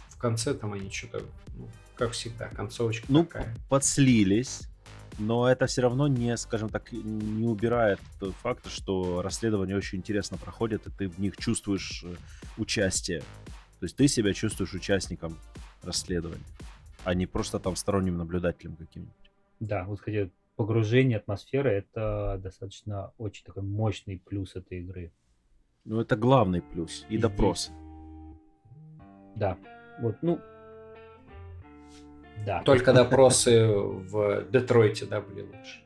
В конце там они что-то... ну, как всегда, концовочка Ну, такая. подслились, но это все равно не, скажем так, не убирает тот факт, что расследование очень интересно проходит, и ты в них чувствуешь э, участие. То есть ты себя чувствуешь участником расследования, а не просто там сторонним наблюдателем каким-нибудь. Да, вот кстати, погружение, атмосфера это достаточно очень такой мощный плюс этой игры. Ну, это главный плюс. И И допрос. Да. Вот, ну. Да. Только допросы в Детройте, да, были лучше.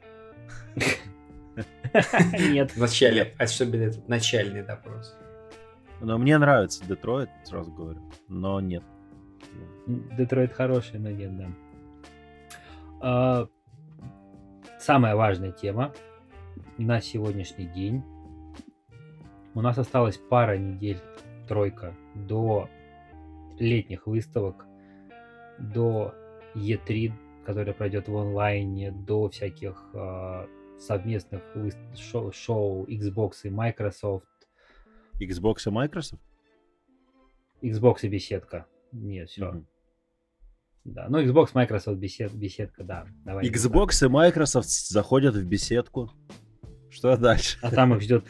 Нет. В начале, особенно этот начальный допрос. Но мне нравится Детройт, сразу говорю. Но нет. Детройт хороший, но нет, да. Самая важная тема на сегодняшний день. У нас осталась пара недель, тройка, до летних выставок, до E3, которая пройдет в онлайне, до всяких а, совместных шоу, шоу Xbox и Microsoft, Xbox и Microsoft? Xbox и беседка. Нет, все. Мгм. Да, ну Xbox, Microsoft, бесед, беседка, да. Давай. Xbox и Microsoft заходят в беседку. Что дальше? А там их ждет,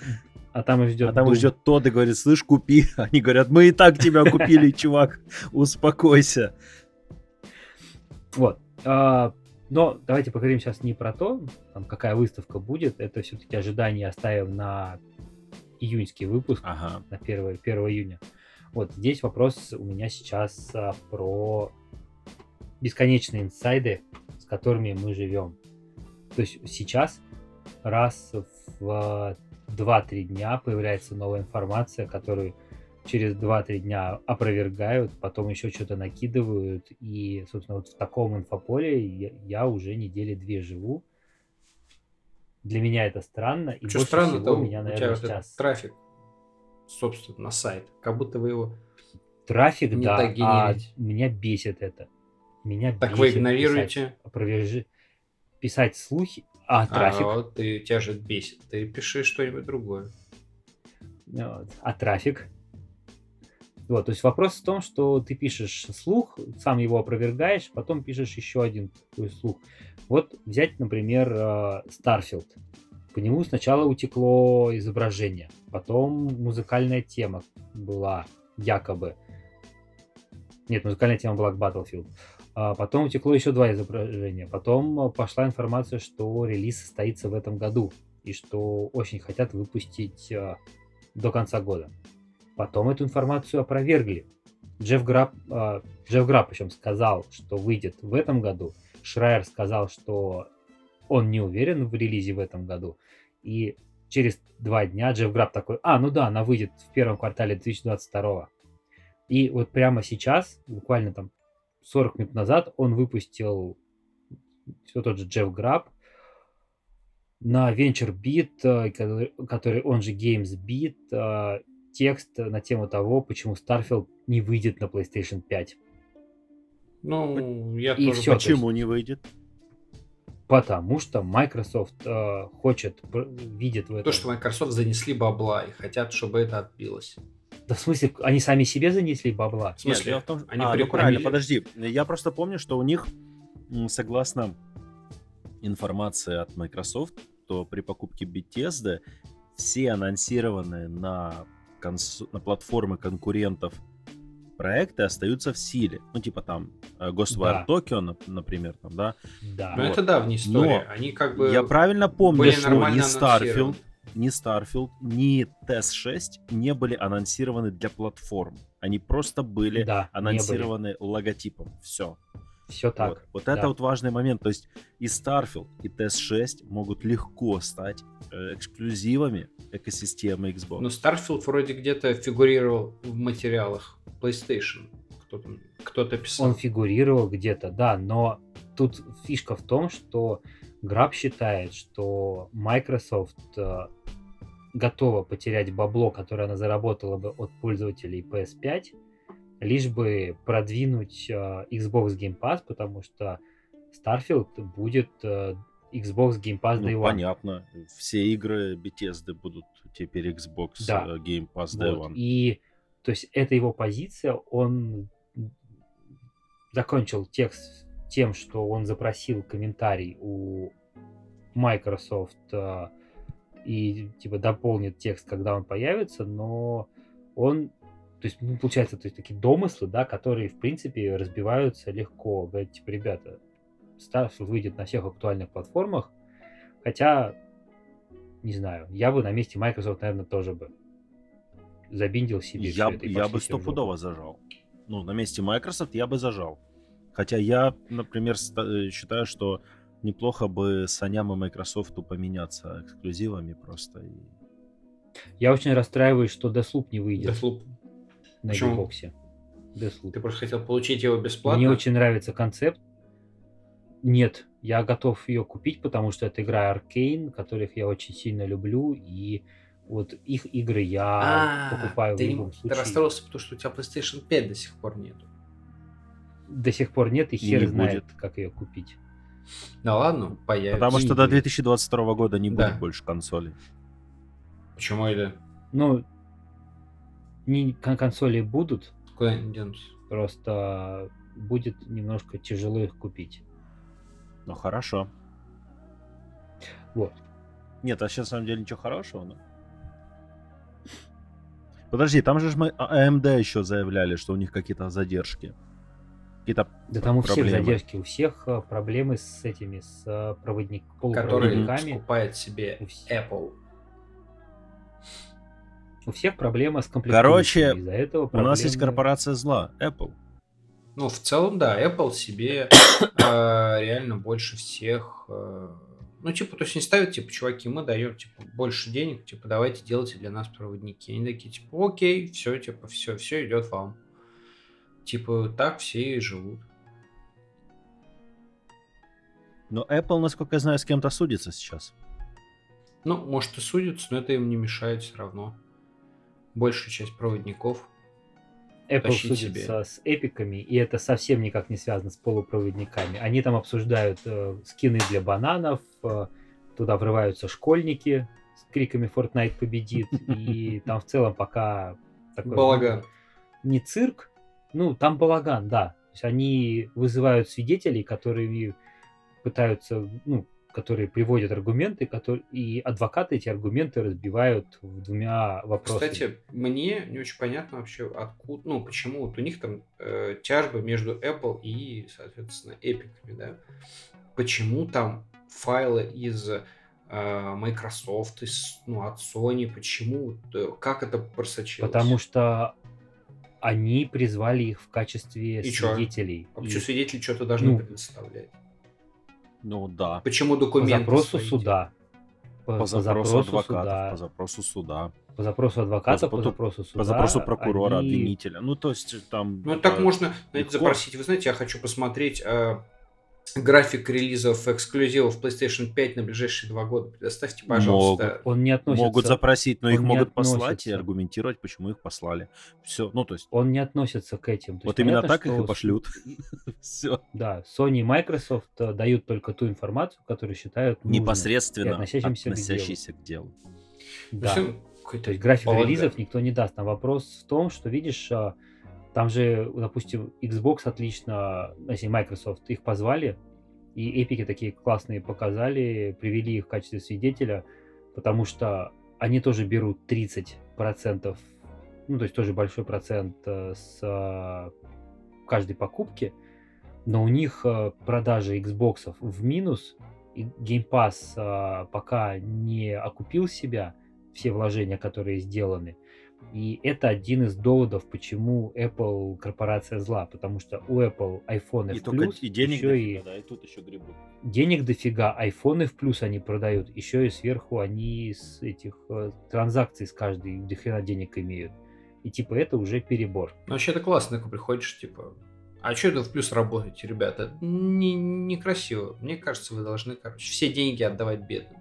а там их ждет. А там их ждет тот и говорит, слышь, купи. Они говорят, мы и так тебя купили, чувак, успокойся. Вот. А, но давайте поговорим сейчас не про то, там, какая выставка будет. Это все-таки ожидание оставим на июньский выпуск, Ага. на 1, 1 июня. Вот здесь вопрос у меня сейчас а, про бесконечные инсайды, с которыми мы живем. То есть сейчас раз в 2-3 дня появляется новая информация, которую через 2-3 дня опровергают, потом еще что-то накидывают. И, собственно, вот в таком инфополе я, уже недели две живу. Для меня это странно. И Что странно-то, всего у меня, тебя наверное, вот этот сейчас... трафик, собственно, на сайт. Как будто вы его... Трафик, не да, а меня бесит это. Меня Так бесит вы писать игнорируете? опровержи... Писать слухи, а А, трафик, вот ты, тебя же бесит. Ты пиши что-нибудь другое. Вот. А трафик? Вот, то есть вопрос в том, что ты пишешь слух, сам его опровергаешь, потом пишешь еще один такой слух. Вот взять, например, э, Starfield. По нему сначала утекло изображение, потом музыкальная тема была якобы. Нет, музыкальная тема была к Battlefield. А потом утекло еще два изображения. Потом э, пошла информация, что релиз состоится в этом году и что очень хотят выпустить э, до конца года. Потом эту информацию опровергли. Джефф Граб, э, Джефф Граб причем сказал, что выйдет в этом году. Шрайер сказал, что он не уверен в релизе в этом году. И через два дня Джефф Граб такой, а, ну да, она выйдет в первом квартале 2022. И вот прямо сейчас, буквально там 40 минут назад, он выпустил все тот же Джефф Граб на VentureBeat, э, который, он же GamesBeat, э, текст на тему того, почему Starfield не выйдет на PlayStation 5. Ну, я И тоже... почти- Почему не выйдет? Потому что Microsoft э, хочет, видит в этом... То, что Microsoft занесли бабла и хотят, чтобы это отбилось. Да в смысле, они сами себе занесли бабла? В смысле? дело в том, Они а, ну прикупили- правильно, подожди. Я просто помню, что у них, согласно информации от Microsoft, то при покупке Bethesda все анонсированные на, конс- на платформы конкурентов проекты остаются в силе. Ну, типа там э, Ghostwire Да. Tokyo, нап- например, там, да. Да. Ну, Вот. это давняя история. Но Они как бы Я правильно помню, что ни Starfield. Ни Starfield, ни TES-6 не были анонсированы для платформ. Они просто были да, анонсированы логотипом. Все. Все так. Вот, Вот это да. вот важный момент. То есть и Starfield, и TES-6 могут легко стать э, эксклюзивами экосистемы Xbox. Ну, Starfield вроде где-то фигурировал в материалах PlayStation. Кто-то, кто-то писал. Он фигурировал где-то, да, но тут фишка в том, что Граб считает, что Microsoft э, готова потерять бабло, которое она заработала бы от пользователей PS5, лишь бы продвинуть э, Xbox Game Pass, потому что Starfield будет э, Xbox Game Pass Day Ну, One. понятно. Все игры Bethesda будут теперь Xbox Да. Game Pass Day Вот. One. И то есть это его позиция, он закончил текст тем, что он запросил комментарий у Microsoft э, и типа дополнит текст, когда он появится, но он, то есть, ну, получается, то есть такие домыслы, да, которые, в принципе, разбиваются легко. Говорит, типа, ребята, Starfield выйдет на всех актуальных платформах, хотя, не знаю, я бы на месте Microsoft, наверное, тоже бы забиндил себе Я, я бы стопудово зажал. Ну, на месте Microsoft я бы зажал. Хотя я, например, э, считаю, что неплохо бы Саням и Microsoft поменяться эксклюзивами просто. Я очень расстраиваюсь, что Deathloop не выйдет Deathloop. на почему? Xbox. Deathloop. Ты просто хотел получить его бесплатно? Мне очень нравится концепт. Нет, я готов ее купить, потому что это игра Arkane, которых я очень сильно люблю, и вот их игры я А, покупаю в ты, любом ты случае. расстроился, потому что у тебя PlayStation 5 до сих пор нету. До сих пор нет, и И хер не знает, будет. как ее купить. Да ладно, появится. Потому что до будет. 2022 года не Да. будет больше консолей. Почему это? Ну, не кон- консоли будут, Куда они денутся? просто будет немножко тяжело их купить. Ну хорошо. Вот. Нет, а сейчас на самом деле ничего хорошего, но. Подожди, там же мы а- AMD еще заявляли, что у них какие-то задержки. Какие-то Да там у всех проблемы. задержки, у всех э, проблемы с этими, с э, проводник, Который полупроводниками. скупает себе У вс- Apple. У всех проблема с Короче, комплектующими. Из-за этого У нас есть проблемы- корпорация зла, Apple. Ну, в целом, да, Apple себе э, реально больше всех... э, ну, типа, то есть не ставят, типа, чуваки, мы даем, типа, больше денег, типа, давайте делайте для нас проводники. Они такие, типа, окей, все, типа, все, все идет вам. Типа, так все и живут. Но Apple, насколько я знаю, с кем-то судится сейчас. Ну, может и судятся, но это им не мешает все равно. Большая часть проводников. Apple судится с эпиками, и это совсем никак не связано с полупроводниками. Они там обсуждают э, скины для бананов, э, туда врываются школьники с криками Fortnite победит, и там в целом пока такой, Балаган. не цирк, ну там балаган, да. То есть они вызывают свидетелей, которые пытаются, ну, которые приводят аргументы, которые, и адвокаты эти аргументы разбивают в двумя вопросами. Кстати, мне не очень понятно вообще, откуда, ну, почему вот у них там э, тяжба между Apple и, соответственно, эпиками, да? Почему там файлы из э, Microsoft, из, ну, от Sony, почему, э, как это просочилось? Потому что они призвали их в качестве И чё? свидетелей. А И почему свидетели что-то должны ну, предоставлять? Ну да. Почему по документы запросу свои суда. По, По запросу адвокатов, суда, по запросу суда, по запросу адвоката, по, по- запросу суда. по запросу прокурора, они- обвинителя. Ну, то есть там... Ну, так э, можно, знаете, легко. запросить. Вы знаете, я хочу посмотреть э, график релизов эксклюзивов PlayStation 5 на ближайшие два года. Предоставьте, пожалуйста. Он не относится, Могут запросить, но он их могут послать и относится. аргументировать, почему их послали. Все, ну то есть, он не относится к этим. То вот есть именно понятно, так их что и пошлют. Все. Да, Sony и Microsoft э, дают только ту информацию, которую считают. Непосредственно относящимся к делу. Да. То есть график релизов никто не даст. Но вопрос в том, что, видишь, а, там же, допустим, Xbox отлично, если Microsoft их позвали, и эпики такие классные показали, привели их в качестве свидетеля, потому что они тоже берут 30% ну, то есть тоже большой процент э, с э, каждой покупки, но у них э, продажи Xbox в минус, и Game Pass э, пока не окупил себя, все вложения, которые сделаны, и это один из доводов, почему Apple корпорация зла, потому что у Apple iPhone И в только плюс, и денег еще дофига, и да, и тут еще грибут. денег дофига, айфоны в плюс они продают, еще и сверху они с этих э, транзакций с каждой дохрена денег имеют. И типа это уже перебор. Ну, вообще это классно, такой приходишь, типа, а что это в плюс работаете, ребята? Не, некрасиво. Мне кажется, вы должны, короче, все деньги отдавать бедным.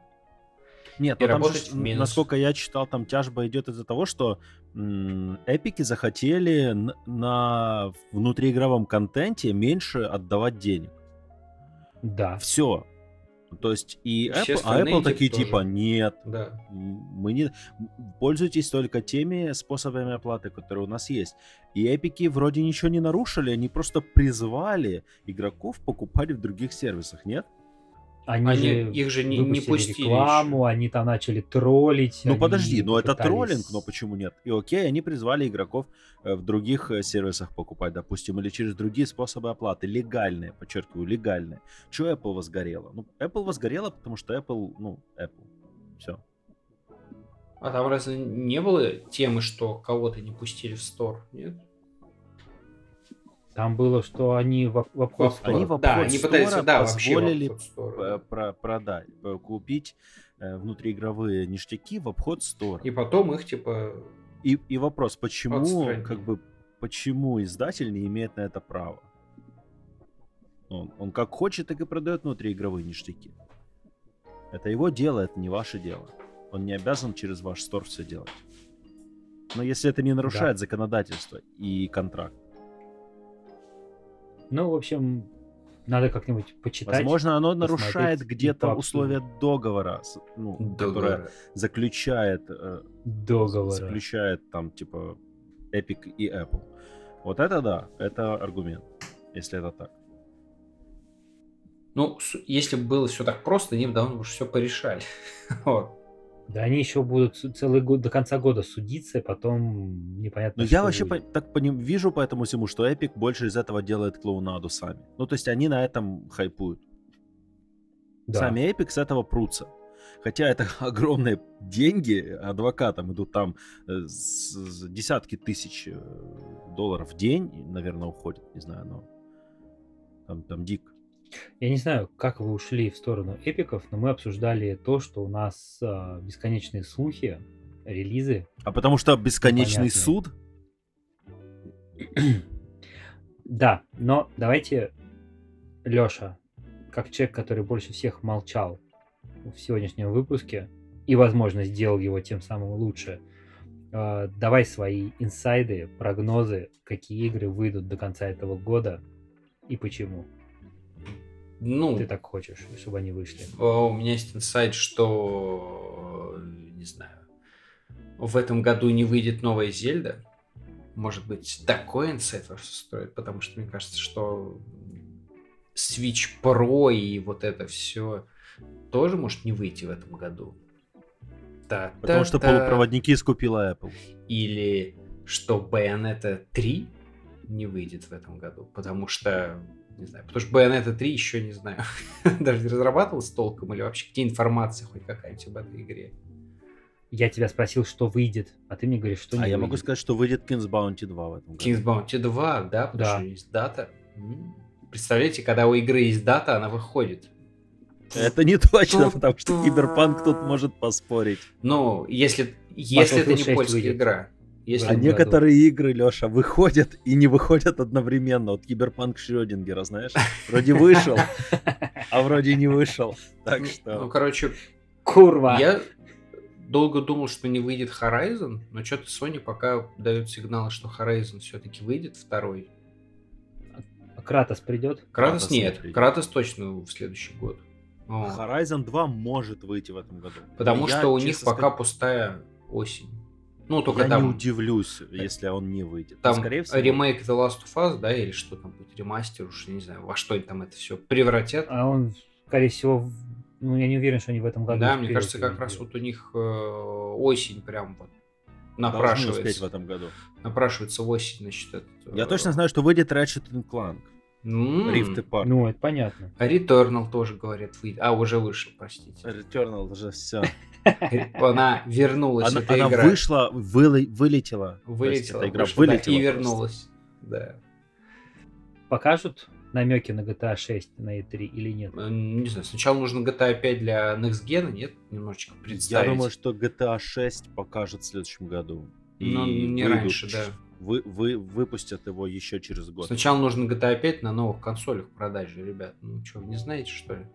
Нет, И ну там же, работать минус. насколько я читал, там тяжба идет из-за того, что м, эпики захотели н- на внутриигровом контенте меньше отдавать денег. Да. Все. То есть и Apple, а Apple такие тоже. типа нет, Да. мы не пользуйтесь только теми способами оплаты, которые у нас есть. И эпики вроде ничего не нарушили, они просто призвали игроков покупать в других сервисах, нет? Они, Они- их же не- не пустили рекламу, они там начали троллить. Ну подожди, но это троллинг, но почему нет? И окей, они призвали игроков э, в других э, сервисах покупать, допустим, или через другие способы оплаты, легальные, подчеркиваю, легальные. Чего Apple возгорела? Ну, Apple возгорела, потому что Apple, ну, Apple. Все. А там разве не было темы, что кого-то не пустили в стор? Нет? Там было, что они в, в обход стора. Они в Да, обход они пытались, да, позволили э, про- продать, э, купить э, внутриигровые ништяки в обход стора. И потом их, типа, И, и вопрос, почему, Отстранили. как бы, почему издатель не имеет на это права? Он, он как хочет, так и продает внутриигровые ништяки. Это его дело, это не ваше дело. Он не обязан через ваш стор все делать. Но если это не нарушает законодательство и контракт. Ну, в общем, надо как-нибудь почитать. Возможно, оно нарушает где-то условия договора, ну, которое договора. заключает, э, Договора. заключает там типа Epic и Apple. Вот это да, это аргумент, если это так. Ну, если бы было все так просто, они бы давно уже все порешали. Вот. Да они еще будут целый год до конца года судиться, и потом непонятно. Но Ну, я вообще по- так поним- вижу по этому всему, что Epic больше из этого делает клоунаду сами. Ну, то есть они на этом хайпуют. Да. Сами Epic с этого прутся. Хотя это огромные деньги адвокатам идут там э, десятки тысяч э, долларов в день, наверное, уходит, не знаю, но там, там дико. Я не знаю, как вы ушли в сторону эпиков, но мы обсуждали то, что у нас а, бесконечные слухи, релизы. А потому что бесконечный суд, Да, но давайте, Лёша, как человек, который больше всех молчал в сегодняшнем выпуске и, возможно, сделал его тем самым лучше, а, давай свои инсайды, прогнозы, какие игры выйдут до конца этого года и почему Ну, ты так хочешь, чтобы они вышли. У меня есть инсайт, что, э, не знаю, в этом году не выйдет новая Зельда. Может быть, такой инсайт вообще стоит, потому что мне кажется, что Switch Pro и вот это все тоже может не выйти в этом году. Да, потому что полупроводники скупила Apple. Или что Bayonetta 3 не выйдет в этом году, потому что не знаю, потому что Bayonetta 3 еще не знаю, даже не разрабатывалась толком, или вообще где информация хоть какая-нибудь об этой игре. Я тебя спросил, что выйдет, а ты мне говоришь, что не А я выйдет. могу сказать, что выйдет King's Bounty 2 в этом году. King's Bounty 2, да, потому Да. что есть дата. Представляете, когда у игры есть дата, она выходит. Это не точно, потому что Киберпанк тут может поспорить. Ну, если, если это не 6 польская выйдет. игра. Если А некоторые игры, Леша, выходят и не выходят одновременно. Вот Киберпанк Шрёдингера, знаешь? Вроде вышел, а вроде не вышел. Так Ну, что... короче, Kurwa! Я долго думал, что не выйдет Horizon, но что-то Sony пока дает сигналы, что Horizon все-таки выйдет второй. А Кратос придет? Кратос Кратос не нет, придет. Кратос точно в следующий год. О, Horizon 2 может выйти в этом году. Потому Я, что у них пока сказать, пустая осень. Ну, только Я там, не удивлюсь, если он не выйдет. там Скорее всего, ремейк The Last of Us, да, или что там будет, ремастер, уж не знаю, во что они там это все превратят. А он, скорее всего, ну, я не уверен, что они в этом году да, мне кажется, как раз вот у них э, осень прям вот напрашивается. в этом году. Напрашивается осень, значит, этот, Я э, точно знаю, что выйдет Ratchet Clank. М, Rift Apart. Ну, это понятно. А Returnal тоже, говорят, выйдет. А, уже вышел, простите. Returnal уже все. Она вернулась, Она, эта она игра. вышла, выле- вылетела. Есть Вылетела, эта игра вышла, да, вылетела. и просто. вернулась. Да. Покажут намеки на GTA 6 на E3 или нет? Э, Не знаю, сначала нужно GTA 5 для Next Gen, нет? Немножечко Я представить. думаю, что GTA 6 покажет в следующем году. Ну, не выйдут раньше, да. Вы, вы, выпустят его еще через год. Сначала нужно GTA 5 на новых консолях продать же, ребят. Ну что, вы не знаете, что ли?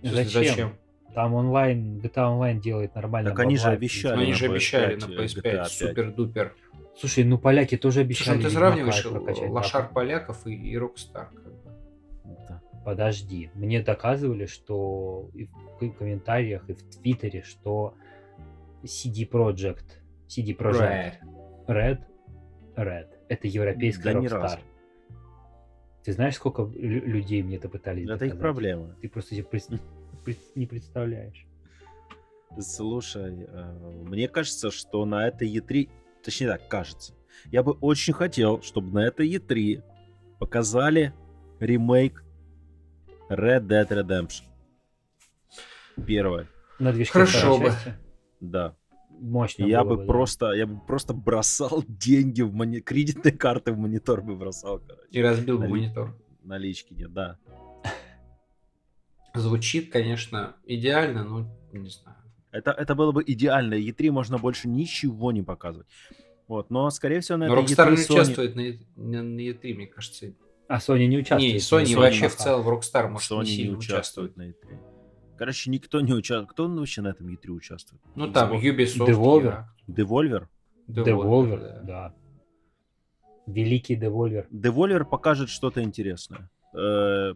Смысле, Зачем? Там онлайн, GTA онлайн делает нормально. Так они же обещали. Они же PS5, обещали на э, PS5 GTA 5. супер-дупер. Слушай, ну поляки тоже Слушай, обещали. ну ты сравниваешь прокачать, да. лошар поляков и, и Rockstar. Как бы. Да. Подожди, мне доказывали, что и в комментариях, и в Твиттере, что CD Projekt, CD Projekt Right. Red, Red, это европейская Да Rockstar. Ты знаешь, сколько лю- людей мне это пытались Это их доказать? проблема. Ты просто себе пред- пред- не представляешь. Слушай, э, мне кажется, что на этой E3, точнее так, кажется, я бы очень хотел, чтобы на этой E3 показали ремейк Red Dead Redemption. Первое, На движке Хорошо бы. части да. Мощно я было бы да. просто, я бы просто бросал деньги в мони... кредитные карты в монитор бы бросал, короче. И разбил бы Нали- монитор. Налички нет, да. Звучит, конечно, идеально, но не знаю. Это, это было бы идеально. E3 можно больше ничего не показывать. Вот, но, скорее всего, на Но Rockstar E3 не Sony- участвует на, E- на, на E3, мне кажется. А Sony не участвует. Не, Sony Sony вообще в целом в Rockstar может Sony не не сильно участвует на E3. Короче, никто не участвует. Кто вообще на этом E3 участвует? Ну там. Ubisoft. Devolver. Devolver? Devolver, да. да. Великий Devolver. Devolver покажет что-то интересное. Э,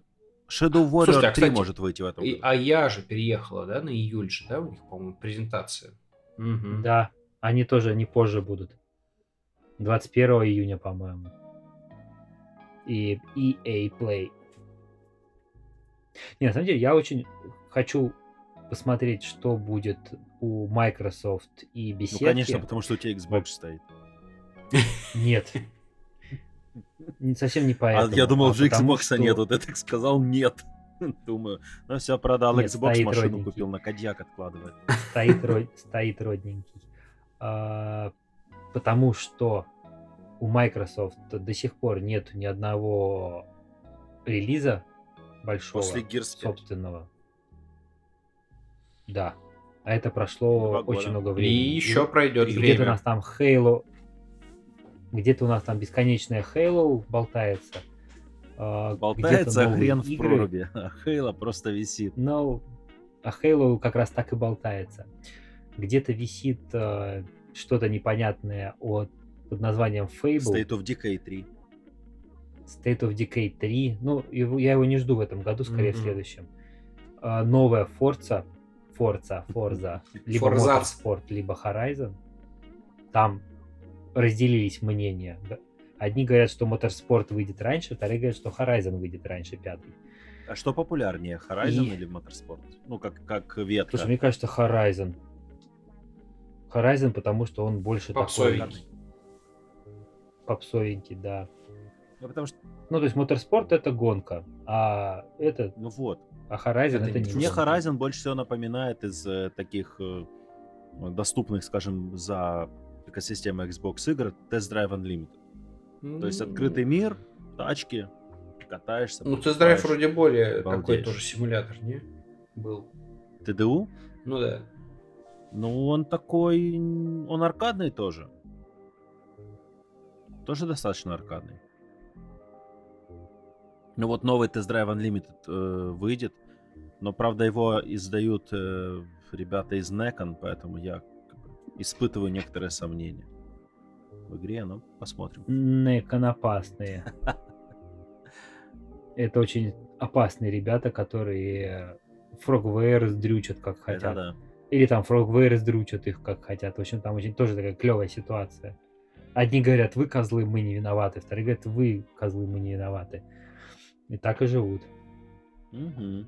Shadow Warrior Слушайте, а, 3 кстати, может выйти в этом И- году. а я же переехала, да, на июль же, да, у них, по-моему, презентация. Мгм. Да, они тоже не позже будут. 21 июня, по-моему. И EA Play. Не, на самом деле, я очень хочу посмотреть, что будет у Microsoft и Ну, беседки. конечно, потому что у тебя Xbox стоит. Нет. Не- Совсем не А поэтому. я думал, а уже потому Xbox что- нет. Вот это сказал нет. Думаю, ну все, продал Нет, Xbox, машину родненький. купил, на Кадьяк откладывает. стоит, род- стоит родненький. А, потому что у Microsoft до сих пор нет ни одного релиза большого, После Gears 5. собственного. Да. А это прошло Два года. очень много И времени. еще пройдет и где-то у время. нас там Halo, где-то у нас там бесконечная Halo болтается. а, Болтается хрен в игры. проруби, а Хейла просто висит. Ну, а Halo как раз так и болтается. Где-то висит э, что-то непонятное от, под названием Fable, State of Decay 3. State of Decay 3. Ну, его- я его не жду в этом году, скорее в Мгм. следующем. А, новая Forza, Forza, Forza, либо Forzaц. Motorsport, либо Horizon. Там разделились мнения. Одни говорят, что Motorsport выйдет раньше, вторые говорят, что Horizon выйдет раньше пятый. А что популярнее, Horizon И- или Motorsport? Ну, как, как ветка. Слушай, мне кажется, Horizon. Horizon, потому что он больше Попсовенький. такой попсовенький, да. Ну, потому что, Ну, то есть Motorsport это гонка, а это, ну вот. А Horizon Это это, не не Мне. Horizon больше всего напоминает из э, таких э, доступных, скажем, за экосистемой Xbox игр Test Drive Unlimited. То есть открытый мир, тачки, катаешься. Ну, тест-драйв покупаешь. вроде более такой балдеешь. тоже симулятор, не? Был. ТДУ? Ну да. Ну, он такой... Он аркадный тоже. Тоже достаточно аркадный. Ну вот новый Test Drive Unlimited э, выйдет. Но, правда, его издают э, ребята из Necon, поэтому я испытываю некоторые сомнения в игре, но посмотрим. Неконопасные. Это очень опасные ребята, которые Frogware сдрючат как хотят. да. Или там Frogware сдрючат их как хотят. В общем, там очень тоже такая клевая ситуация. Одни говорят, вы козлы, мы не виноваты. Вторые говорят, вы козлы, мы не виноваты. И так и живут. Мгм.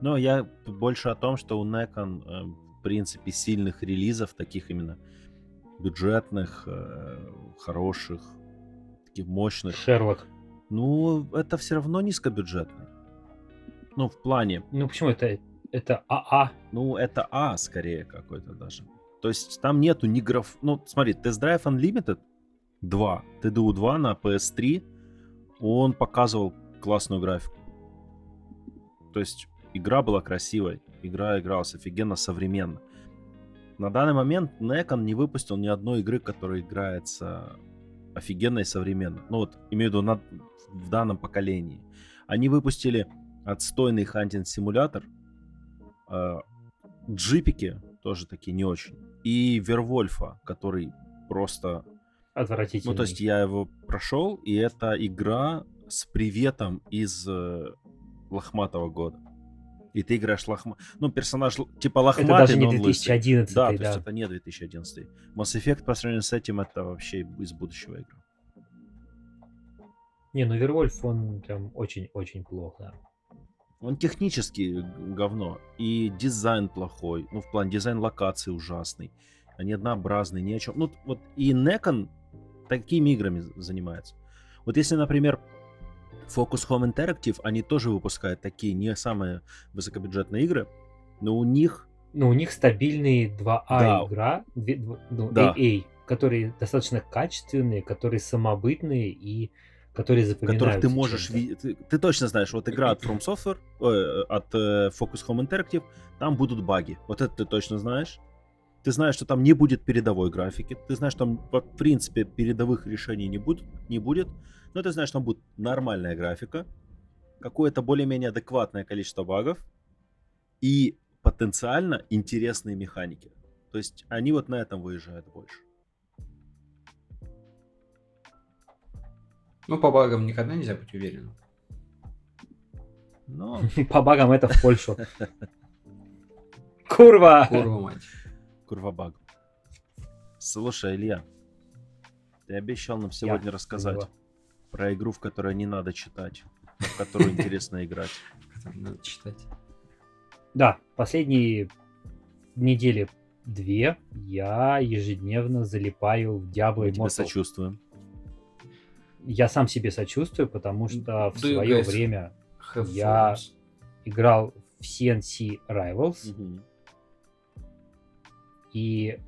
Но я больше о том, что у Necon, э, в принципе, сильных релизов, таких именно бюджетных, э, хороших, таких мощных. Шерлок. Ну, это все равно низкобюджетный. Ну, в плане, Ну почему это? Это АА. ну, это А скорее какой-то даже. То есть там нету ни граф... Ну, смотри, Test Drive Unlimited 2, TDU 2 на PS3, он показывал классную графику. То есть игра была красивой, игра игралась офигенно современно. На данный момент Некон не выпустил ни одной игры, которая играется офигенно и современно. Ну вот, имею в виду на- в данном поколении. Они выпустили отстойный хантинг-симулятор, э, джипики тоже такие не очень, и Вервольфа, который просто Отвратительный. ну, то есть я его прошел, и это игра с приветом из э, лохматого года. И ты играешь лохма... Ну, персонаж типа лохматый, это даже не но он лысый. 2011, Да, да. то есть это не 2011. Mass Effect по сравнению с этим это вообще из будущего игра. Не, ну Вервольф, он прям очень-очень плохо. Он технически говно. И дизайн плохой. Ну, в плане дизайн локации ужасный. Они однообразные, ни о чем. Ну, вот и Некон такими играми занимается. Вот если, например, Focus Home Interactive, они тоже выпускают такие не самые высокобюджетные игры, но у них Ну, у них стабильные 2А Да. игра, две- дв- ну, Да. AA, которые достаточно качественные, которые самобытные и которые запоминаются. которых ты можешь видеть. Ты, ты точно знаешь, вот игра от From Software, э, от э, Focus Home Interactive, там будут баги. Вот это ты точно знаешь. Ты знаешь, что там не будет передовой графики. Ты знаешь, что там, в принципе, передовых решений не будет. Не будет. Но ты знаешь, что там будет нормальная графика, какое-то более-менее адекватное количество багов и потенциально интересные механики. То есть они вот на этом выезжают больше. Ну, по багам никогда нельзя быть уверенным. Но По багам это в Польшу. Курва! Курва мать. Курва баг. Слушай, Илья, ты обещал нам сегодня рассказать Илья. про игру, в которой не надо читать, но в которую интересно играть. Надо читать. Да, последние недели две я ежедневно залипаю в Diablo Мы тебе Immortal. сочувствуем. Я сам себе сочувствую, потому что в Do you свое guys время Have Я- играл в CNC Rivals Мгм. И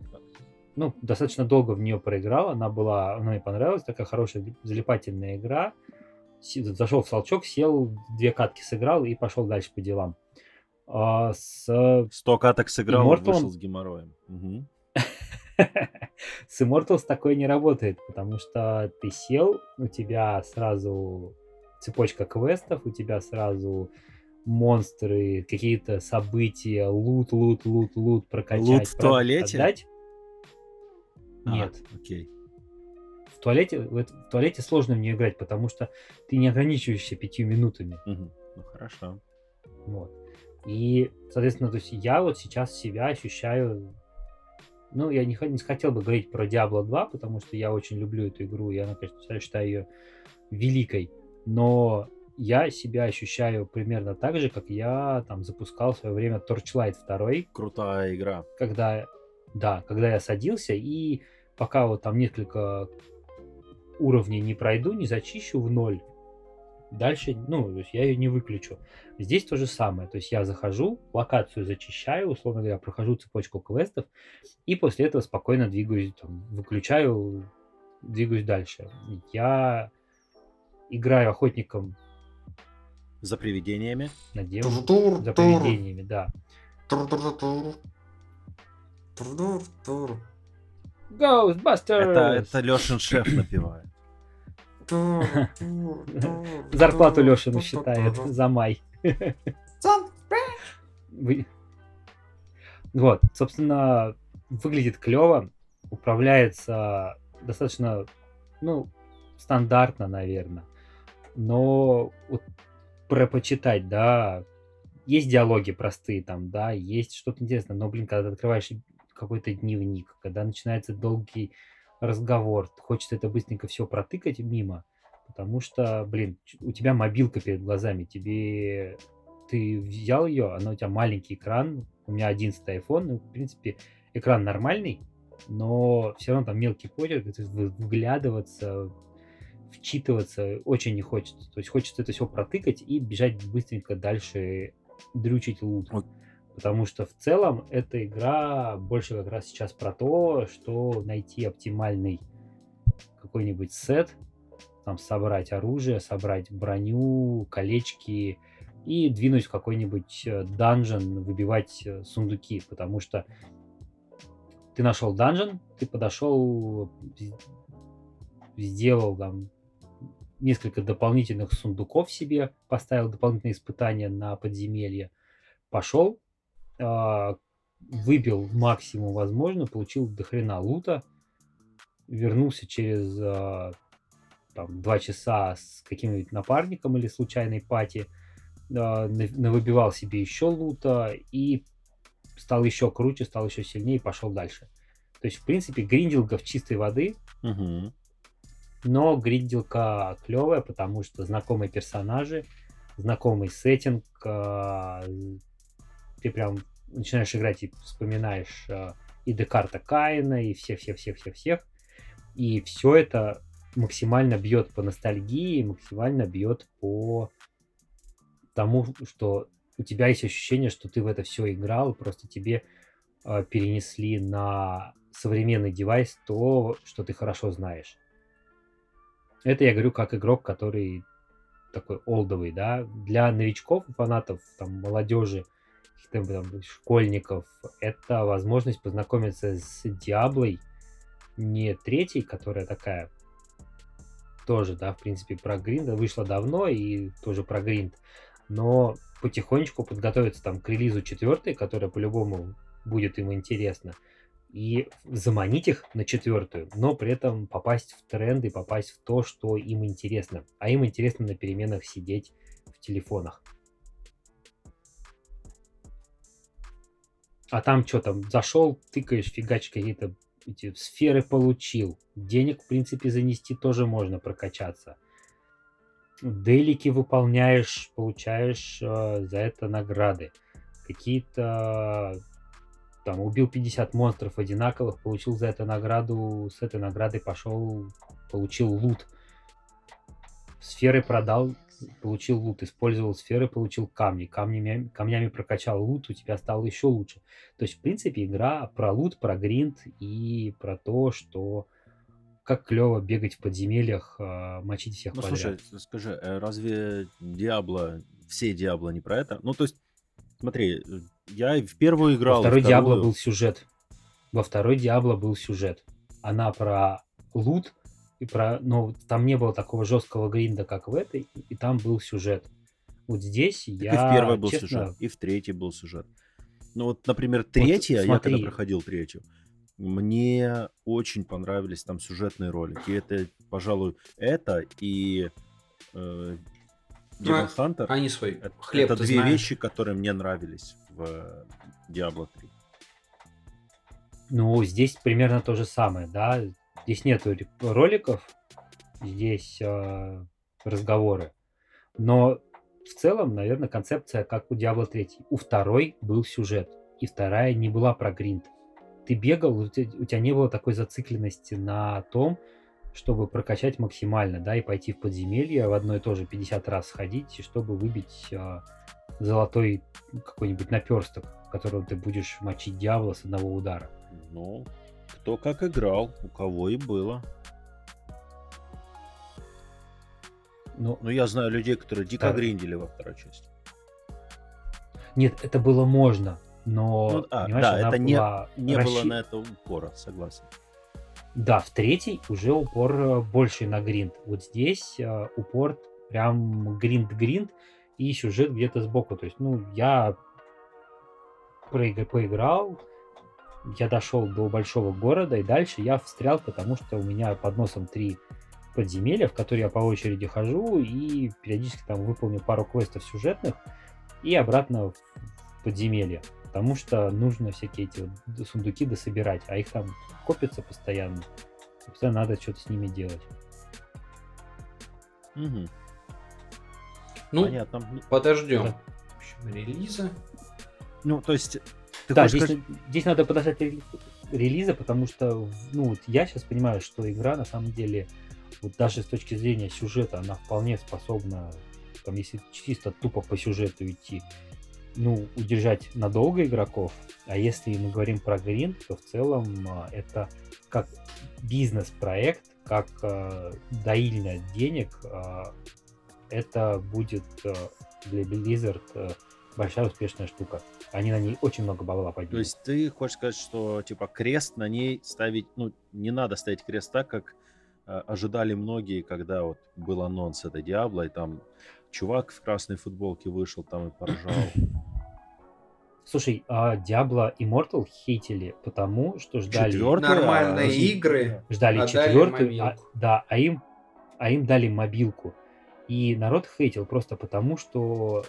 ну, достаточно долго в нее проиграл. Она была, она мне понравилась, такая хорошая залипательная игра. Зашел в толчок, сел, две катки сыграл и пошел дальше по делам. А с Сто каток сыграл, Immortal- вышел с геморроем. Мгм. С Immortals такое не работает, потому что ты сел, у тебя сразу цепочка квестов, у тебя сразу монстры, какие-то события, лут, лут, лут, лут, прокачать. Лут в туалете? отдать. А, Нет, окей. в туалете, в, в туалете сложно в нее играть, потому что ты не ограничиваешься пятью минутами. Мгм. Ну хорошо. Вот. И, соответственно, то есть я вот сейчас себя ощущаю... Ну, я не, не хотел бы говорить про Diablo 2, потому что я очень люблю эту игру, я, конечно, я считаю ее великой. Но я себя ощущаю примерно так же, как я там запускал в свое время Torchlight 2, Крутая игра. когда, да, когда я садился и пока вот там несколько уровней не пройду, не зачищу в ноль, дальше, ну, то есть я ее не выключу. Здесь то же самое, то есть я захожу, локацию зачищаю, условно говоря, прохожу цепочку квестов, и после этого спокойно двигаюсь, там, выключаю, двигаюсь дальше. Я играю охотником За привидениями. на Тур-тур, за тур, привидениями, да. тур-тур-тур. Тур-тур-тур, Ghostbusters! Это, это Лешин шеф напевает. тур, Зарплату тур, Лешину тур, считает тур. за май. Вот, собственно, выглядит клево, управляется достаточно, ну, стандартно, наверное. Но вот про почитать, да, есть диалоги простые там, да, есть что-то интересное, но, блин, когда ты открываешь какой-то дневник, когда начинается долгий разговор, хочется это быстренько все протыкать мимо, потому что, блин, у тебя мобилка перед глазами, тебе ты взял ее, она у тебя маленький экран, у меня 11 iPhone, ну, в принципе, экран нормальный, но все равно там мелкий почерк, то есть вы- вглядываться, вчитываться очень не хочется. То есть хочется это все протыкать и бежать быстренько дальше дрючить лут. Ок. Потому что в целом эта игра больше как раз сейчас про то, что найти оптимальный какой-нибудь сет, там собрать оружие, собрать броню, колечки и двинуть в какой-нибудь э, данжен, выбивать э, сундуки, потому что ты нашел данжен, ты подошел, сделал там несколько дополнительных сундуков себе, поставил дополнительные испытания на подземелье, пошел, а, выбил максимум возможно, получил дохрена лута, вернулся через а, там, два часа с каким-нибудь напарником или случайной пати, на- навыбивал себе еще лута и стал еще круче, стал еще сильнее и пошел дальше. То есть, в принципе, гриндилга в чистой воды, Мгм. Но гринделка клевая, потому что знакомые персонажи, знакомый сеттинг, а, ты прям начинаешь играть и вспоминаешь а, и Декарта Каина, и всех-всех-всех-всех-всех. И все это максимально бьет по ностальгии, максимально бьет по тому, что у тебя есть ощущение, что ты в это все играл, просто тебе а, перенесли на современный девайс то, что ты хорошо знаешь. Это я говорю как игрок, который такой олдовый, да. Для новичков, фанатов, там, молодежи, там школьников, это возможность познакомиться с Диаблой, не третьей, которая такая тоже, да, в принципе, про гринд, вышла давно и тоже про гринд, но потихонечку подготовиться там к релизу четвертой, которая по-любому будет им интересна, и заманить их на четвертую, но при этом попасть в тренд и попасть в то, что им интересно. А им интересно на переменах сидеть в телефонах. А там что там, зашел, тыкаешь, фигачишь какие-то эти сферы получил. Денег, в принципе, занести тоже можно прокачаться. Делики выполняешь, получаешь э, за это награды. Какие-то там убил 50 монстров одинаковых, получил за это награду, с этой наградой пошел, получил лут. Сферы продал, получил лут, использовал сферы, получил камни, камнями, камнями прокачал лут, у тебя стало еще лучше. То есть, в принципе, игра про лут, про гринд и про то, что как клево бегать в подземельях, а, мочить всех Ну, подряд. слушай, скажи, э, разве Диабло, все Диабло не про это? Ну, то есть, смотри, я в первую Во играл, и второй Диабло вторую- был сюжет. Во второй Диабло был сюжет. Она про лут, и про, но там не было такого жесткого гринда, как в этой, и там был сюжет. Вот здесь Так я, и в первой был честно, сюжет, и в третьей был сюжет. Ну вот, например, третья, я когда смотри. проходил третью, мне очень понравились там сюжетные ролики. Это, пожалуй, это и э, Demon Hunter. Они свой Это, хлеб это две знаешь. вещи, которые мне нравились в э, Diablo 3. Ну, здесь примерно то же самое, да. Здесь нету ре- роликов, здесь э, разговоры. Но в целом, наверное, концепция как у Diablo 3. У второй был сюжет, и вторая не была про гринд. Ты бегал, у тебя, у тебя не было такой зацикленности на том, чтобы прокачать максимально, да, и пойти в подземелье в одно и то же 50 раз сходить, чтобы выбить э, золотой какой-нибудь наперсток, которым ты будешь мочить дьявола с одного удара. Ну, кто как играл, у кого и было. Ну, Но я знаю людей, которые дико Да. гриндили во второй части. Нет, это было можно, но Ну, а, да, это не- была Не было расщи- на это упора, согласен. Да, в третий уже упор э, больше на гринд. Вот здесь э, упор прям гринд-гринд и сюжет где-то сбоку. То есть, ну, я проиг- поиграл, я дошел до большого города, и дальше я встрял, потому что у меня под носом три подземелья, в которые я по очереди хожу и периодически там выполню пару квестов сюжетных и обратно в подземелье. Потому что нужно всякие эти вот сундуки дособирать, а их там копится постоянно. Постоянно надо что-то с ними делать. Мгм, Ну, Понятно. подождем. Да. В общем, релиза. Ну, то есть, ты да, здесь, сказать- здесь надо подождать релиз. релиза, потому что, ну, вот я сейчас понимаю, что игра на самом деле, вот даже с точки зрения сюжета, она вполне способна, там, если чисто тупо по сюжету идти, ну, удержать надолго игроков. А если мы говорим про Грин, то в целом а, это как бизнес-проект, как э, доильня денег, э, это будет э, для Blizzard э, большая успешная штука. Они на ней очень много бабла подняли. То есть ты хочешь сказать, что типа крест на ней ставить, ну, не надо ставить крест так, как э, ожидали многие, когда вот был анонс этой Диабло, и там чувак в красной футболке вышел там и поржал. Слушай, а Diablo Immortal хейтили потому, что ждали... Четвертую, Нормальные а, игры. Ждали а четвертую, а, да, а им, а им дали мобилку. И народ хейтил просто потому, что,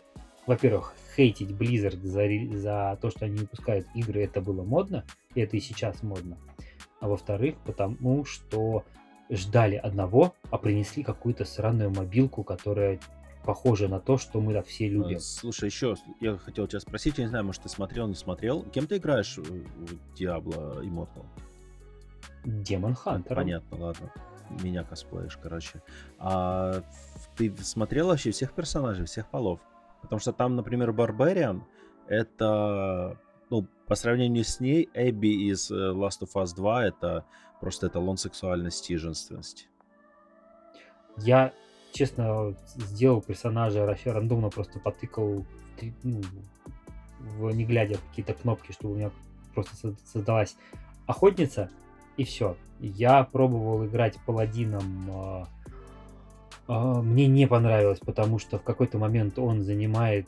во-первых, хейтить Blizzard за, за то, что они выпускают игры, это было модно, и это и сейчас модно. А во-вторых, потому что ждали одного, а принесли какую-то сраную мобилку, которая похожа на то, что мы так все любим. Э, Слушай, еще я хотел тебя спросить, я не знаю, может ты смотрел, не смотрел. Кем ты играешь в в Diablo Immortal? Демон Хантер. Понятно, ладно. Меня косплеишь, короче. А ты смотрел вообще всех персонажей, всех полов? Потому что там, например, Барбариан, это, ну, по сравнению с ней, Эбби из э, Last of Us 2, это просто эталон сексуальности и женственности. Я, честно, сделал персонажа, рандомно просто потыкал, ну, в, не глядя какие-то кнопки, чтобы у меня просто со- создалась охотница, и все. Я пробовал играть паладином. а, а, Мне не понравилось, потому что в какой-то момент он занимает,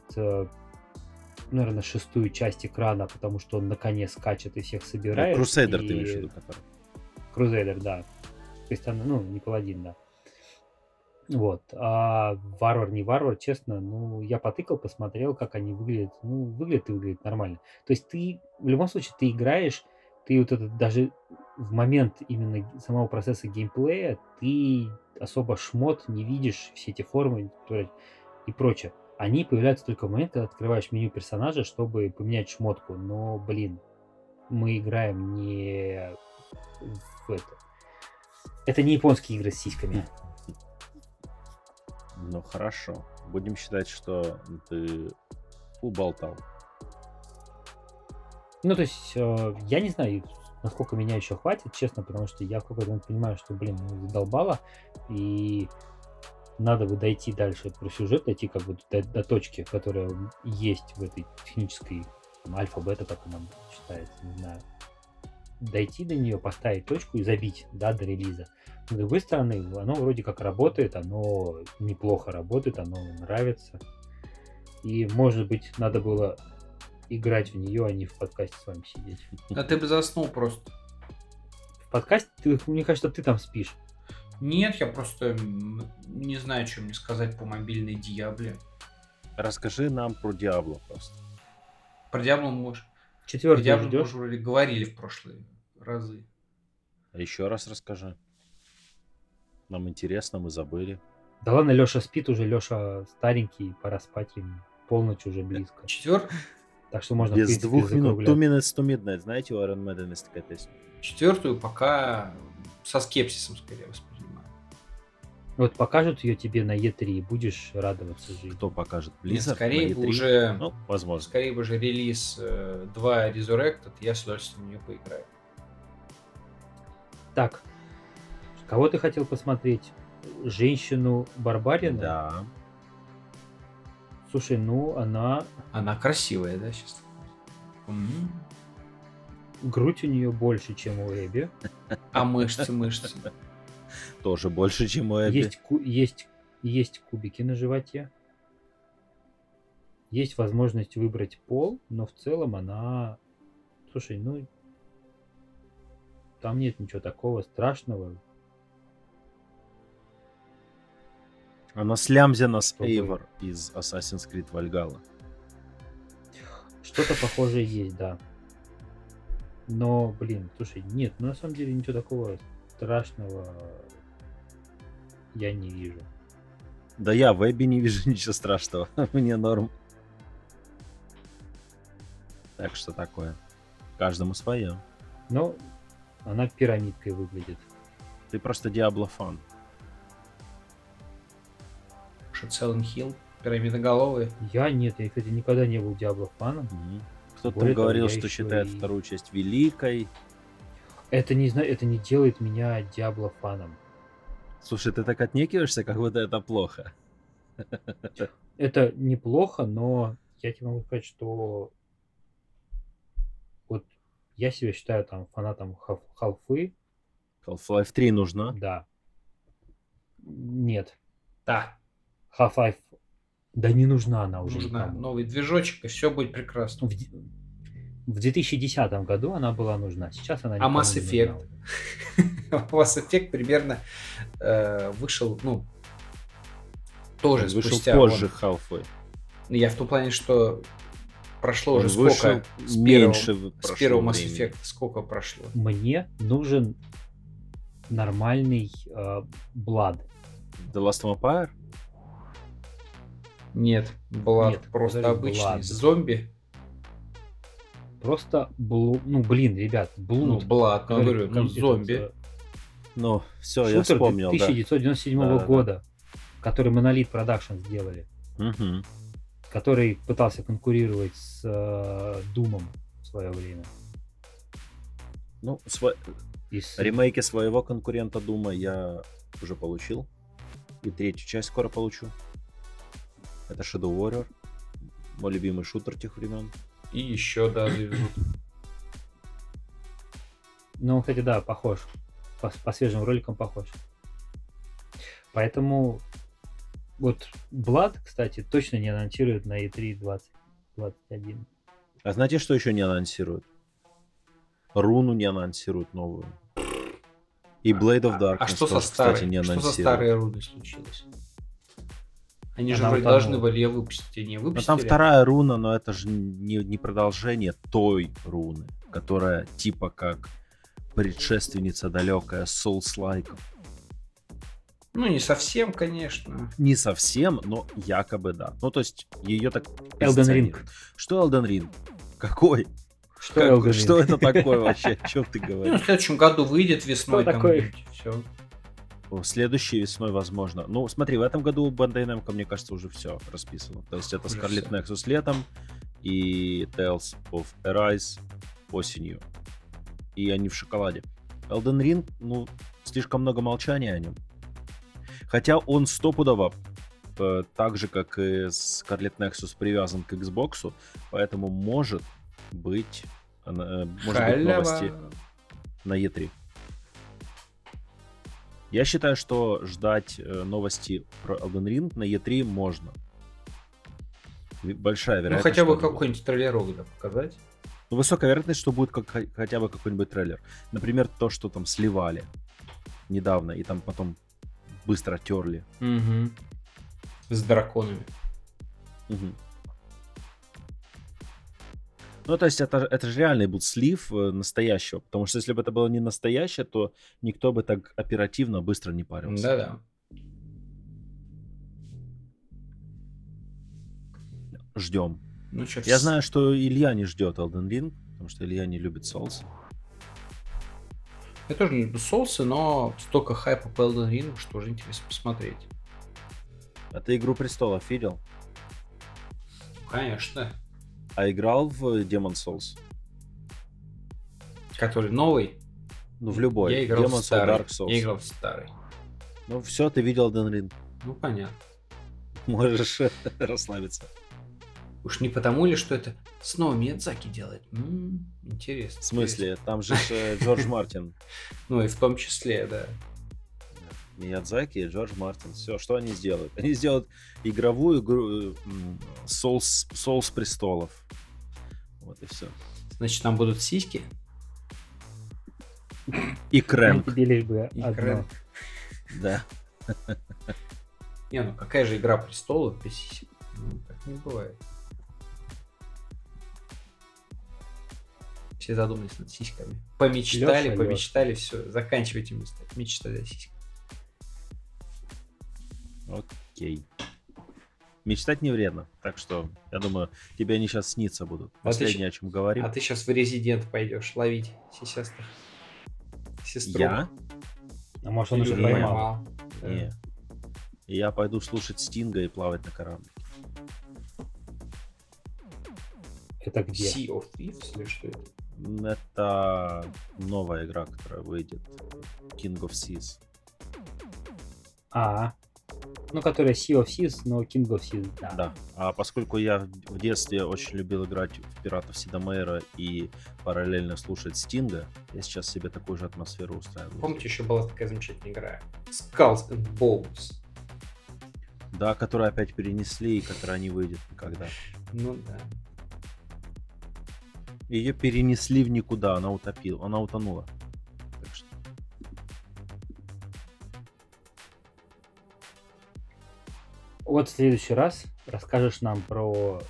наверное, шестую часть экрана, потому что он на коне скачет и всех собирает. Крусейдер и- ты имеешь в виду, который? Крузейдер, да. То есть ну, не паладин, да. Вот. А варвар, не варвар, честно, ну, я потыкал, посмотрел, как они выглядят. Ну, выглядит и выглядит нормально. То есть ты, в любом случае, ты играешь, ты вот этот даже в момент именно самого процесса геймплея, ты особо шмот не видишь, все эти формы и прочее. Они появляются только в момент, когда открываешь меню персонажа, чтобы поменять шмотку. Но, блин, мы играем не в это. Это не японские игры с сиськами. Ну хорошо. Будем считать, что ты уболтал. Ну, то есть, э, я не знаю, насколько меня еще хватит, честно, потому что я в какой-то момент понимаю, что, блин, ну, задолбало, и надо бы дойти дальше про сюжет, дойти как бы до, до точки, которая есть в этой технической альфа-бета, как она считается, не знаю. Дойти до нее, поставить точку и забить, да, до релиза. С другой стороны, оно вроде как работает, оно неплохо работает, оно нравится. И, может быть, надо было играть в нее, а не в подкасте с вами сидеть. Да ты бы заснул просто. В подкасте, ты, мне кажется, ты там спишь. Нет, я просто не знаю, что мне сказать по мобильной Диабле. Расскажи нам про Диабло просто. Про Диабло мы Четвертый мы ждешь? уже говорили в прошлые разы. А еще раз расскажи. Нам интересно, мы забыли. Да ладно, Леша спит уже, Леша старенький, пора спать ему. Полночь уже близко. Четвер... Так что можно, Без принципе, двух минут. Two minutes to midnight. Знаете, у Iron Maiden есть такая песня? Четвертую пока со скепсисом скорее воспринимаю. Вот покажут ее тебе на Е3, и будешь радоваться жизни. Кто покажет? Нет, Blizzard? скорее бы E3? уже... Ну, возможно. Скорее бы уже релиз э, 2 Resurrected, я с удовольствием в нее поиграю. Так, кого ты хотел посмотреть? Женщину Барбарина? Да. Слушай, ну она... Она красивая, да, сейчас? Грудь у нее больше, чем у Эбби. А мышцы, мышцы. Тоже больше, чем у Эбби. Есть, ку- есть, есть кубики на животе. Есть возможность выбрать пол, но в целом она... Слушай, ну... Там нет ничего такого страшного. Она слямзена с. Эйвор из Assassin's Creed Valhalla. Что-то похожее есть, да. Но, блин, слушай, нет, ну на самом деле ничего такого страшного я не вижу. Да я в Эбби не вижу ничего страшного. Мне норм. Так что такое. Каждому свое. Но она пирамидкой выглядит. Ты просто Диабло фан. Что Silent Hill, пирамидоголовые. Я нет, я, кстати, никогда не был Диабло фаном. Кто-то говорил, что считает и- вторую часть великой. Это не, зна- это не делает меня Диабло фаном. Слушай, ты так отнекиваешься, как будто это плохо. Это неплохо, но я тебе могу сказать, что вот я себя считаю там фанатом халфы, Half-Life 3 нужна. да. Нет. Да, Half-Life, да не нужна она уже нужна никому. новый движочек, и все будет прекрасно. В, в 2010 году она была нужна, сейчас она А Mass не нужна Effect? уже. Mass Effect примерно э, вышел, ну, тоже Он вышел спустя... позже вон- Half-Life. Я в том плане, что прошло Он уже сколько с меньше первого, в- с прошло первого Mass времени. Effect, сколько прошло? Мне нужен нормальный э, Blood. The Last Vampire? Нет, была Нет, просто обычный Blood. зомби. Просто блу... Ну, блин, ребят, Ну, Блуд. Блад, который- говорю, ну, этот, зомби. Ну, все, я Шутер вспомнил, да. 1997 Да-да-да. года, который Monolith Production сделали, Мгм. который пытался конкурировать с э, Думом в свое время. Ну, сво- И с- ремейки своего конкурента Дума я уже получил. И третью часть скоро получу. Это Shadow Warrior. Мой любимый шутер тех времен. И еще, да, завезут. Ну, кстати, да, похож. По, по свежим роликам похож. Поэтому вот Blood, кстати, точно не анонсируют на E E3 2021. А знаете, что еще не анонсируют? Руну не анонсируют новую. И Blade of Darkness А что со тоже, старой? кстати, не что за анонсируют. старые руны случилось? Они же вроде должны были ее выпустить, и не Но выпустили. Ну, там вторая руна, но это же не, не продолжение той руны, которая типа как предшественница далекая Souls-like. Ну, не совсем, конечно. Не совсем, но якобы да. Ну, то есть ее так Elden позиционируют. Что Elden Ring? Какой? Что, Как- что это такое вообще? О чем ты Ну, говоришь? в следующем году выйдет весной. Кто там такой? Все. Следующей весной, возможно. Ну, смотри, в этом году у Bandai Namco, мне кажется, уже все расписано. То есть это Уже Scarlet всё. Nexus летом и Tales of Arise осенью. И они в шоколаде. Elden Ring, ну, слишком много молчания о нем. Хотя он стопудово э, так же, как и Scarlet Nexus привязан к Xbox, поэтому может быть, э, может быть новости на E3. Я считаю, что ждать э, новости про Elden Ring на E3 можно. Большая Ну, вероятность. хотя бы какой-нибудь трейлерок да, показать. Ну, высокая вероятность, что будет как, хотя бы какой-нибудь трейлер. Например, то, что там сливали недавно, и там потом быстро терли. Угу. С драконами. Мгм. Ну, то есть это, это же реальный был слив э, настоящего. Потому что если бы это было не настоящее, то никто бы так оперативно быстро не парился. Да-да. Ждем. Ну, Я знаю, что Илья не ждет Elden Ring, потому что Илья не любит Souls. Я тоже не люблю соусы, но столько хайпа по Elden Ring, что уже интересно посмотреть. А ты Игру Престолов видел? Конечно. А играл в Demon Souls? Который новый. Ну, в любой. Я играл Demon в Souls, старый. Dark Souls. Я играл в старый. Ну, все, ты видел Elden Ring. Ну, понятно. Можешь расслабиться. Уж не потому ли, что это снова Миядзаки делает? М, интересно. В смысле? Там же э, Джордж Мартин. интересно. Ну, и в том числе, да. Миядзаки и Джордж Мартин. Все, что они сделают? Они сделают игровую игру э, м, Souls, Souls престолов. Вот и все. Значит, там будут сиськи. И Крэнк. Тебе лишь бы И. Крэнк. Да. Не, ну какая же игра престолов без сисек? Ну, так не бывает. Все задумались над сиськами. Помечтали, Лёша, помечтали, все, заканчивайте мечтать. Мечтать о сиськах. Окей. Мечтать не вредно. Так что, я думаю, тебе они сейчас сниться будут. А ты Последнее, щ- о чем говорим. А ты сейчас в резидент пойдешь ловить сисястых. Сестру. Я? А может, он уже Не. поймал? Да. Не. Я пойду слушать Стинга и плавать на корабле. Это где? Sea of Thieves или что это? Это новая игра, которая выйдет. King of Seas. А, ну, которая Sea of Seas, но King of Seas, да. Да. А поскольку я в в детстве очень любил играть в Пиратов Сидомейра и параллельно слушать Стинга, я сейчас себе такую же атмосферу устраиваю. Помните, еще была такая замечательная игра? Skulls and Bones. Да, которую опять перенесли и которая не выйдет никогда. Ну да. Ее перенесли в никуда, она утопила, она утонула. Вот в следующий раз расскажешь нам про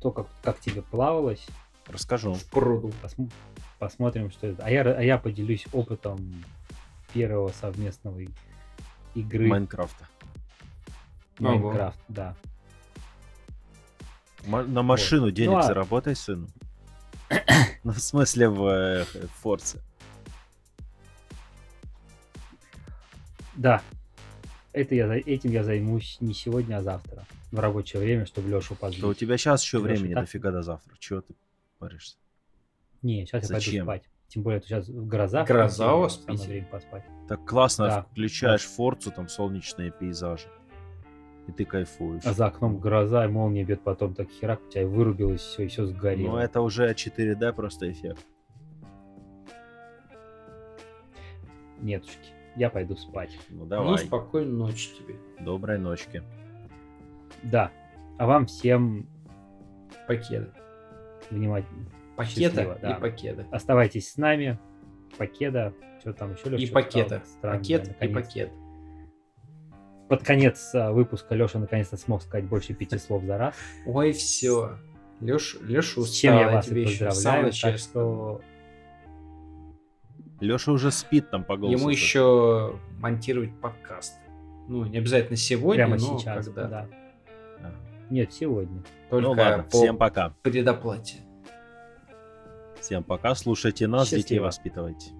то, как, как тебе плавалось. расскажу. В пруду. Посм- посмотрим, что это. А я, а я поделюсь опытом первого совместного игры Майнкрафта. Ого. Майнкрафт, да. Ма- на машину денег Ну, а- заработай, сыну. Ну, в смысле, в э, Форце. Да. Это я, этим я займусь не сегодня, а завтра. В рабочее время, чтобы Лешу позлить. Да у тебя сейчас еще Лёша, времени так? дофига до завтра. Чего ты паришься? Не, сейчас я пойду Зачем? спать. Тем более, сейчас гроза. Гроза у вас время поспать. Так классно Да. включаешь Форцу, там солнечные пейзажи. И ты кайфуешь. А за окном гроза, и молния бьет потом так херак, у тебя вырубилось все, и все сгорело. Ну, это уже 4D просто эффект. Нетушки, я пойду спать. Ну, Ну, давай. спокойной ночи тебе. Доброй ночки. Да. А вам всем Покеда. внимательно. Пакета Счастливо, да. и покеда. Оставайтесь с нами. Покеда. Что там еще, Лёша, И пакета. сказал странное, Пакет и пакет. Под конец а, выпуска Леша наконец-то смог сказать больше пяти слов за раз. Ой, все. Леша, Леша С чем я устал, вас и поздравляю. Так что Леша уже спит там по голосу. Ему еще монтировать подкаст. Ну, не обязательно сегодня, прямо но сейчас. когда. Да. Да. Нет, сегодня. Только Ну ладно, по всем пока. предоплате. Всем пока. Слушайте нас, детей Счастливо. воспитывайте.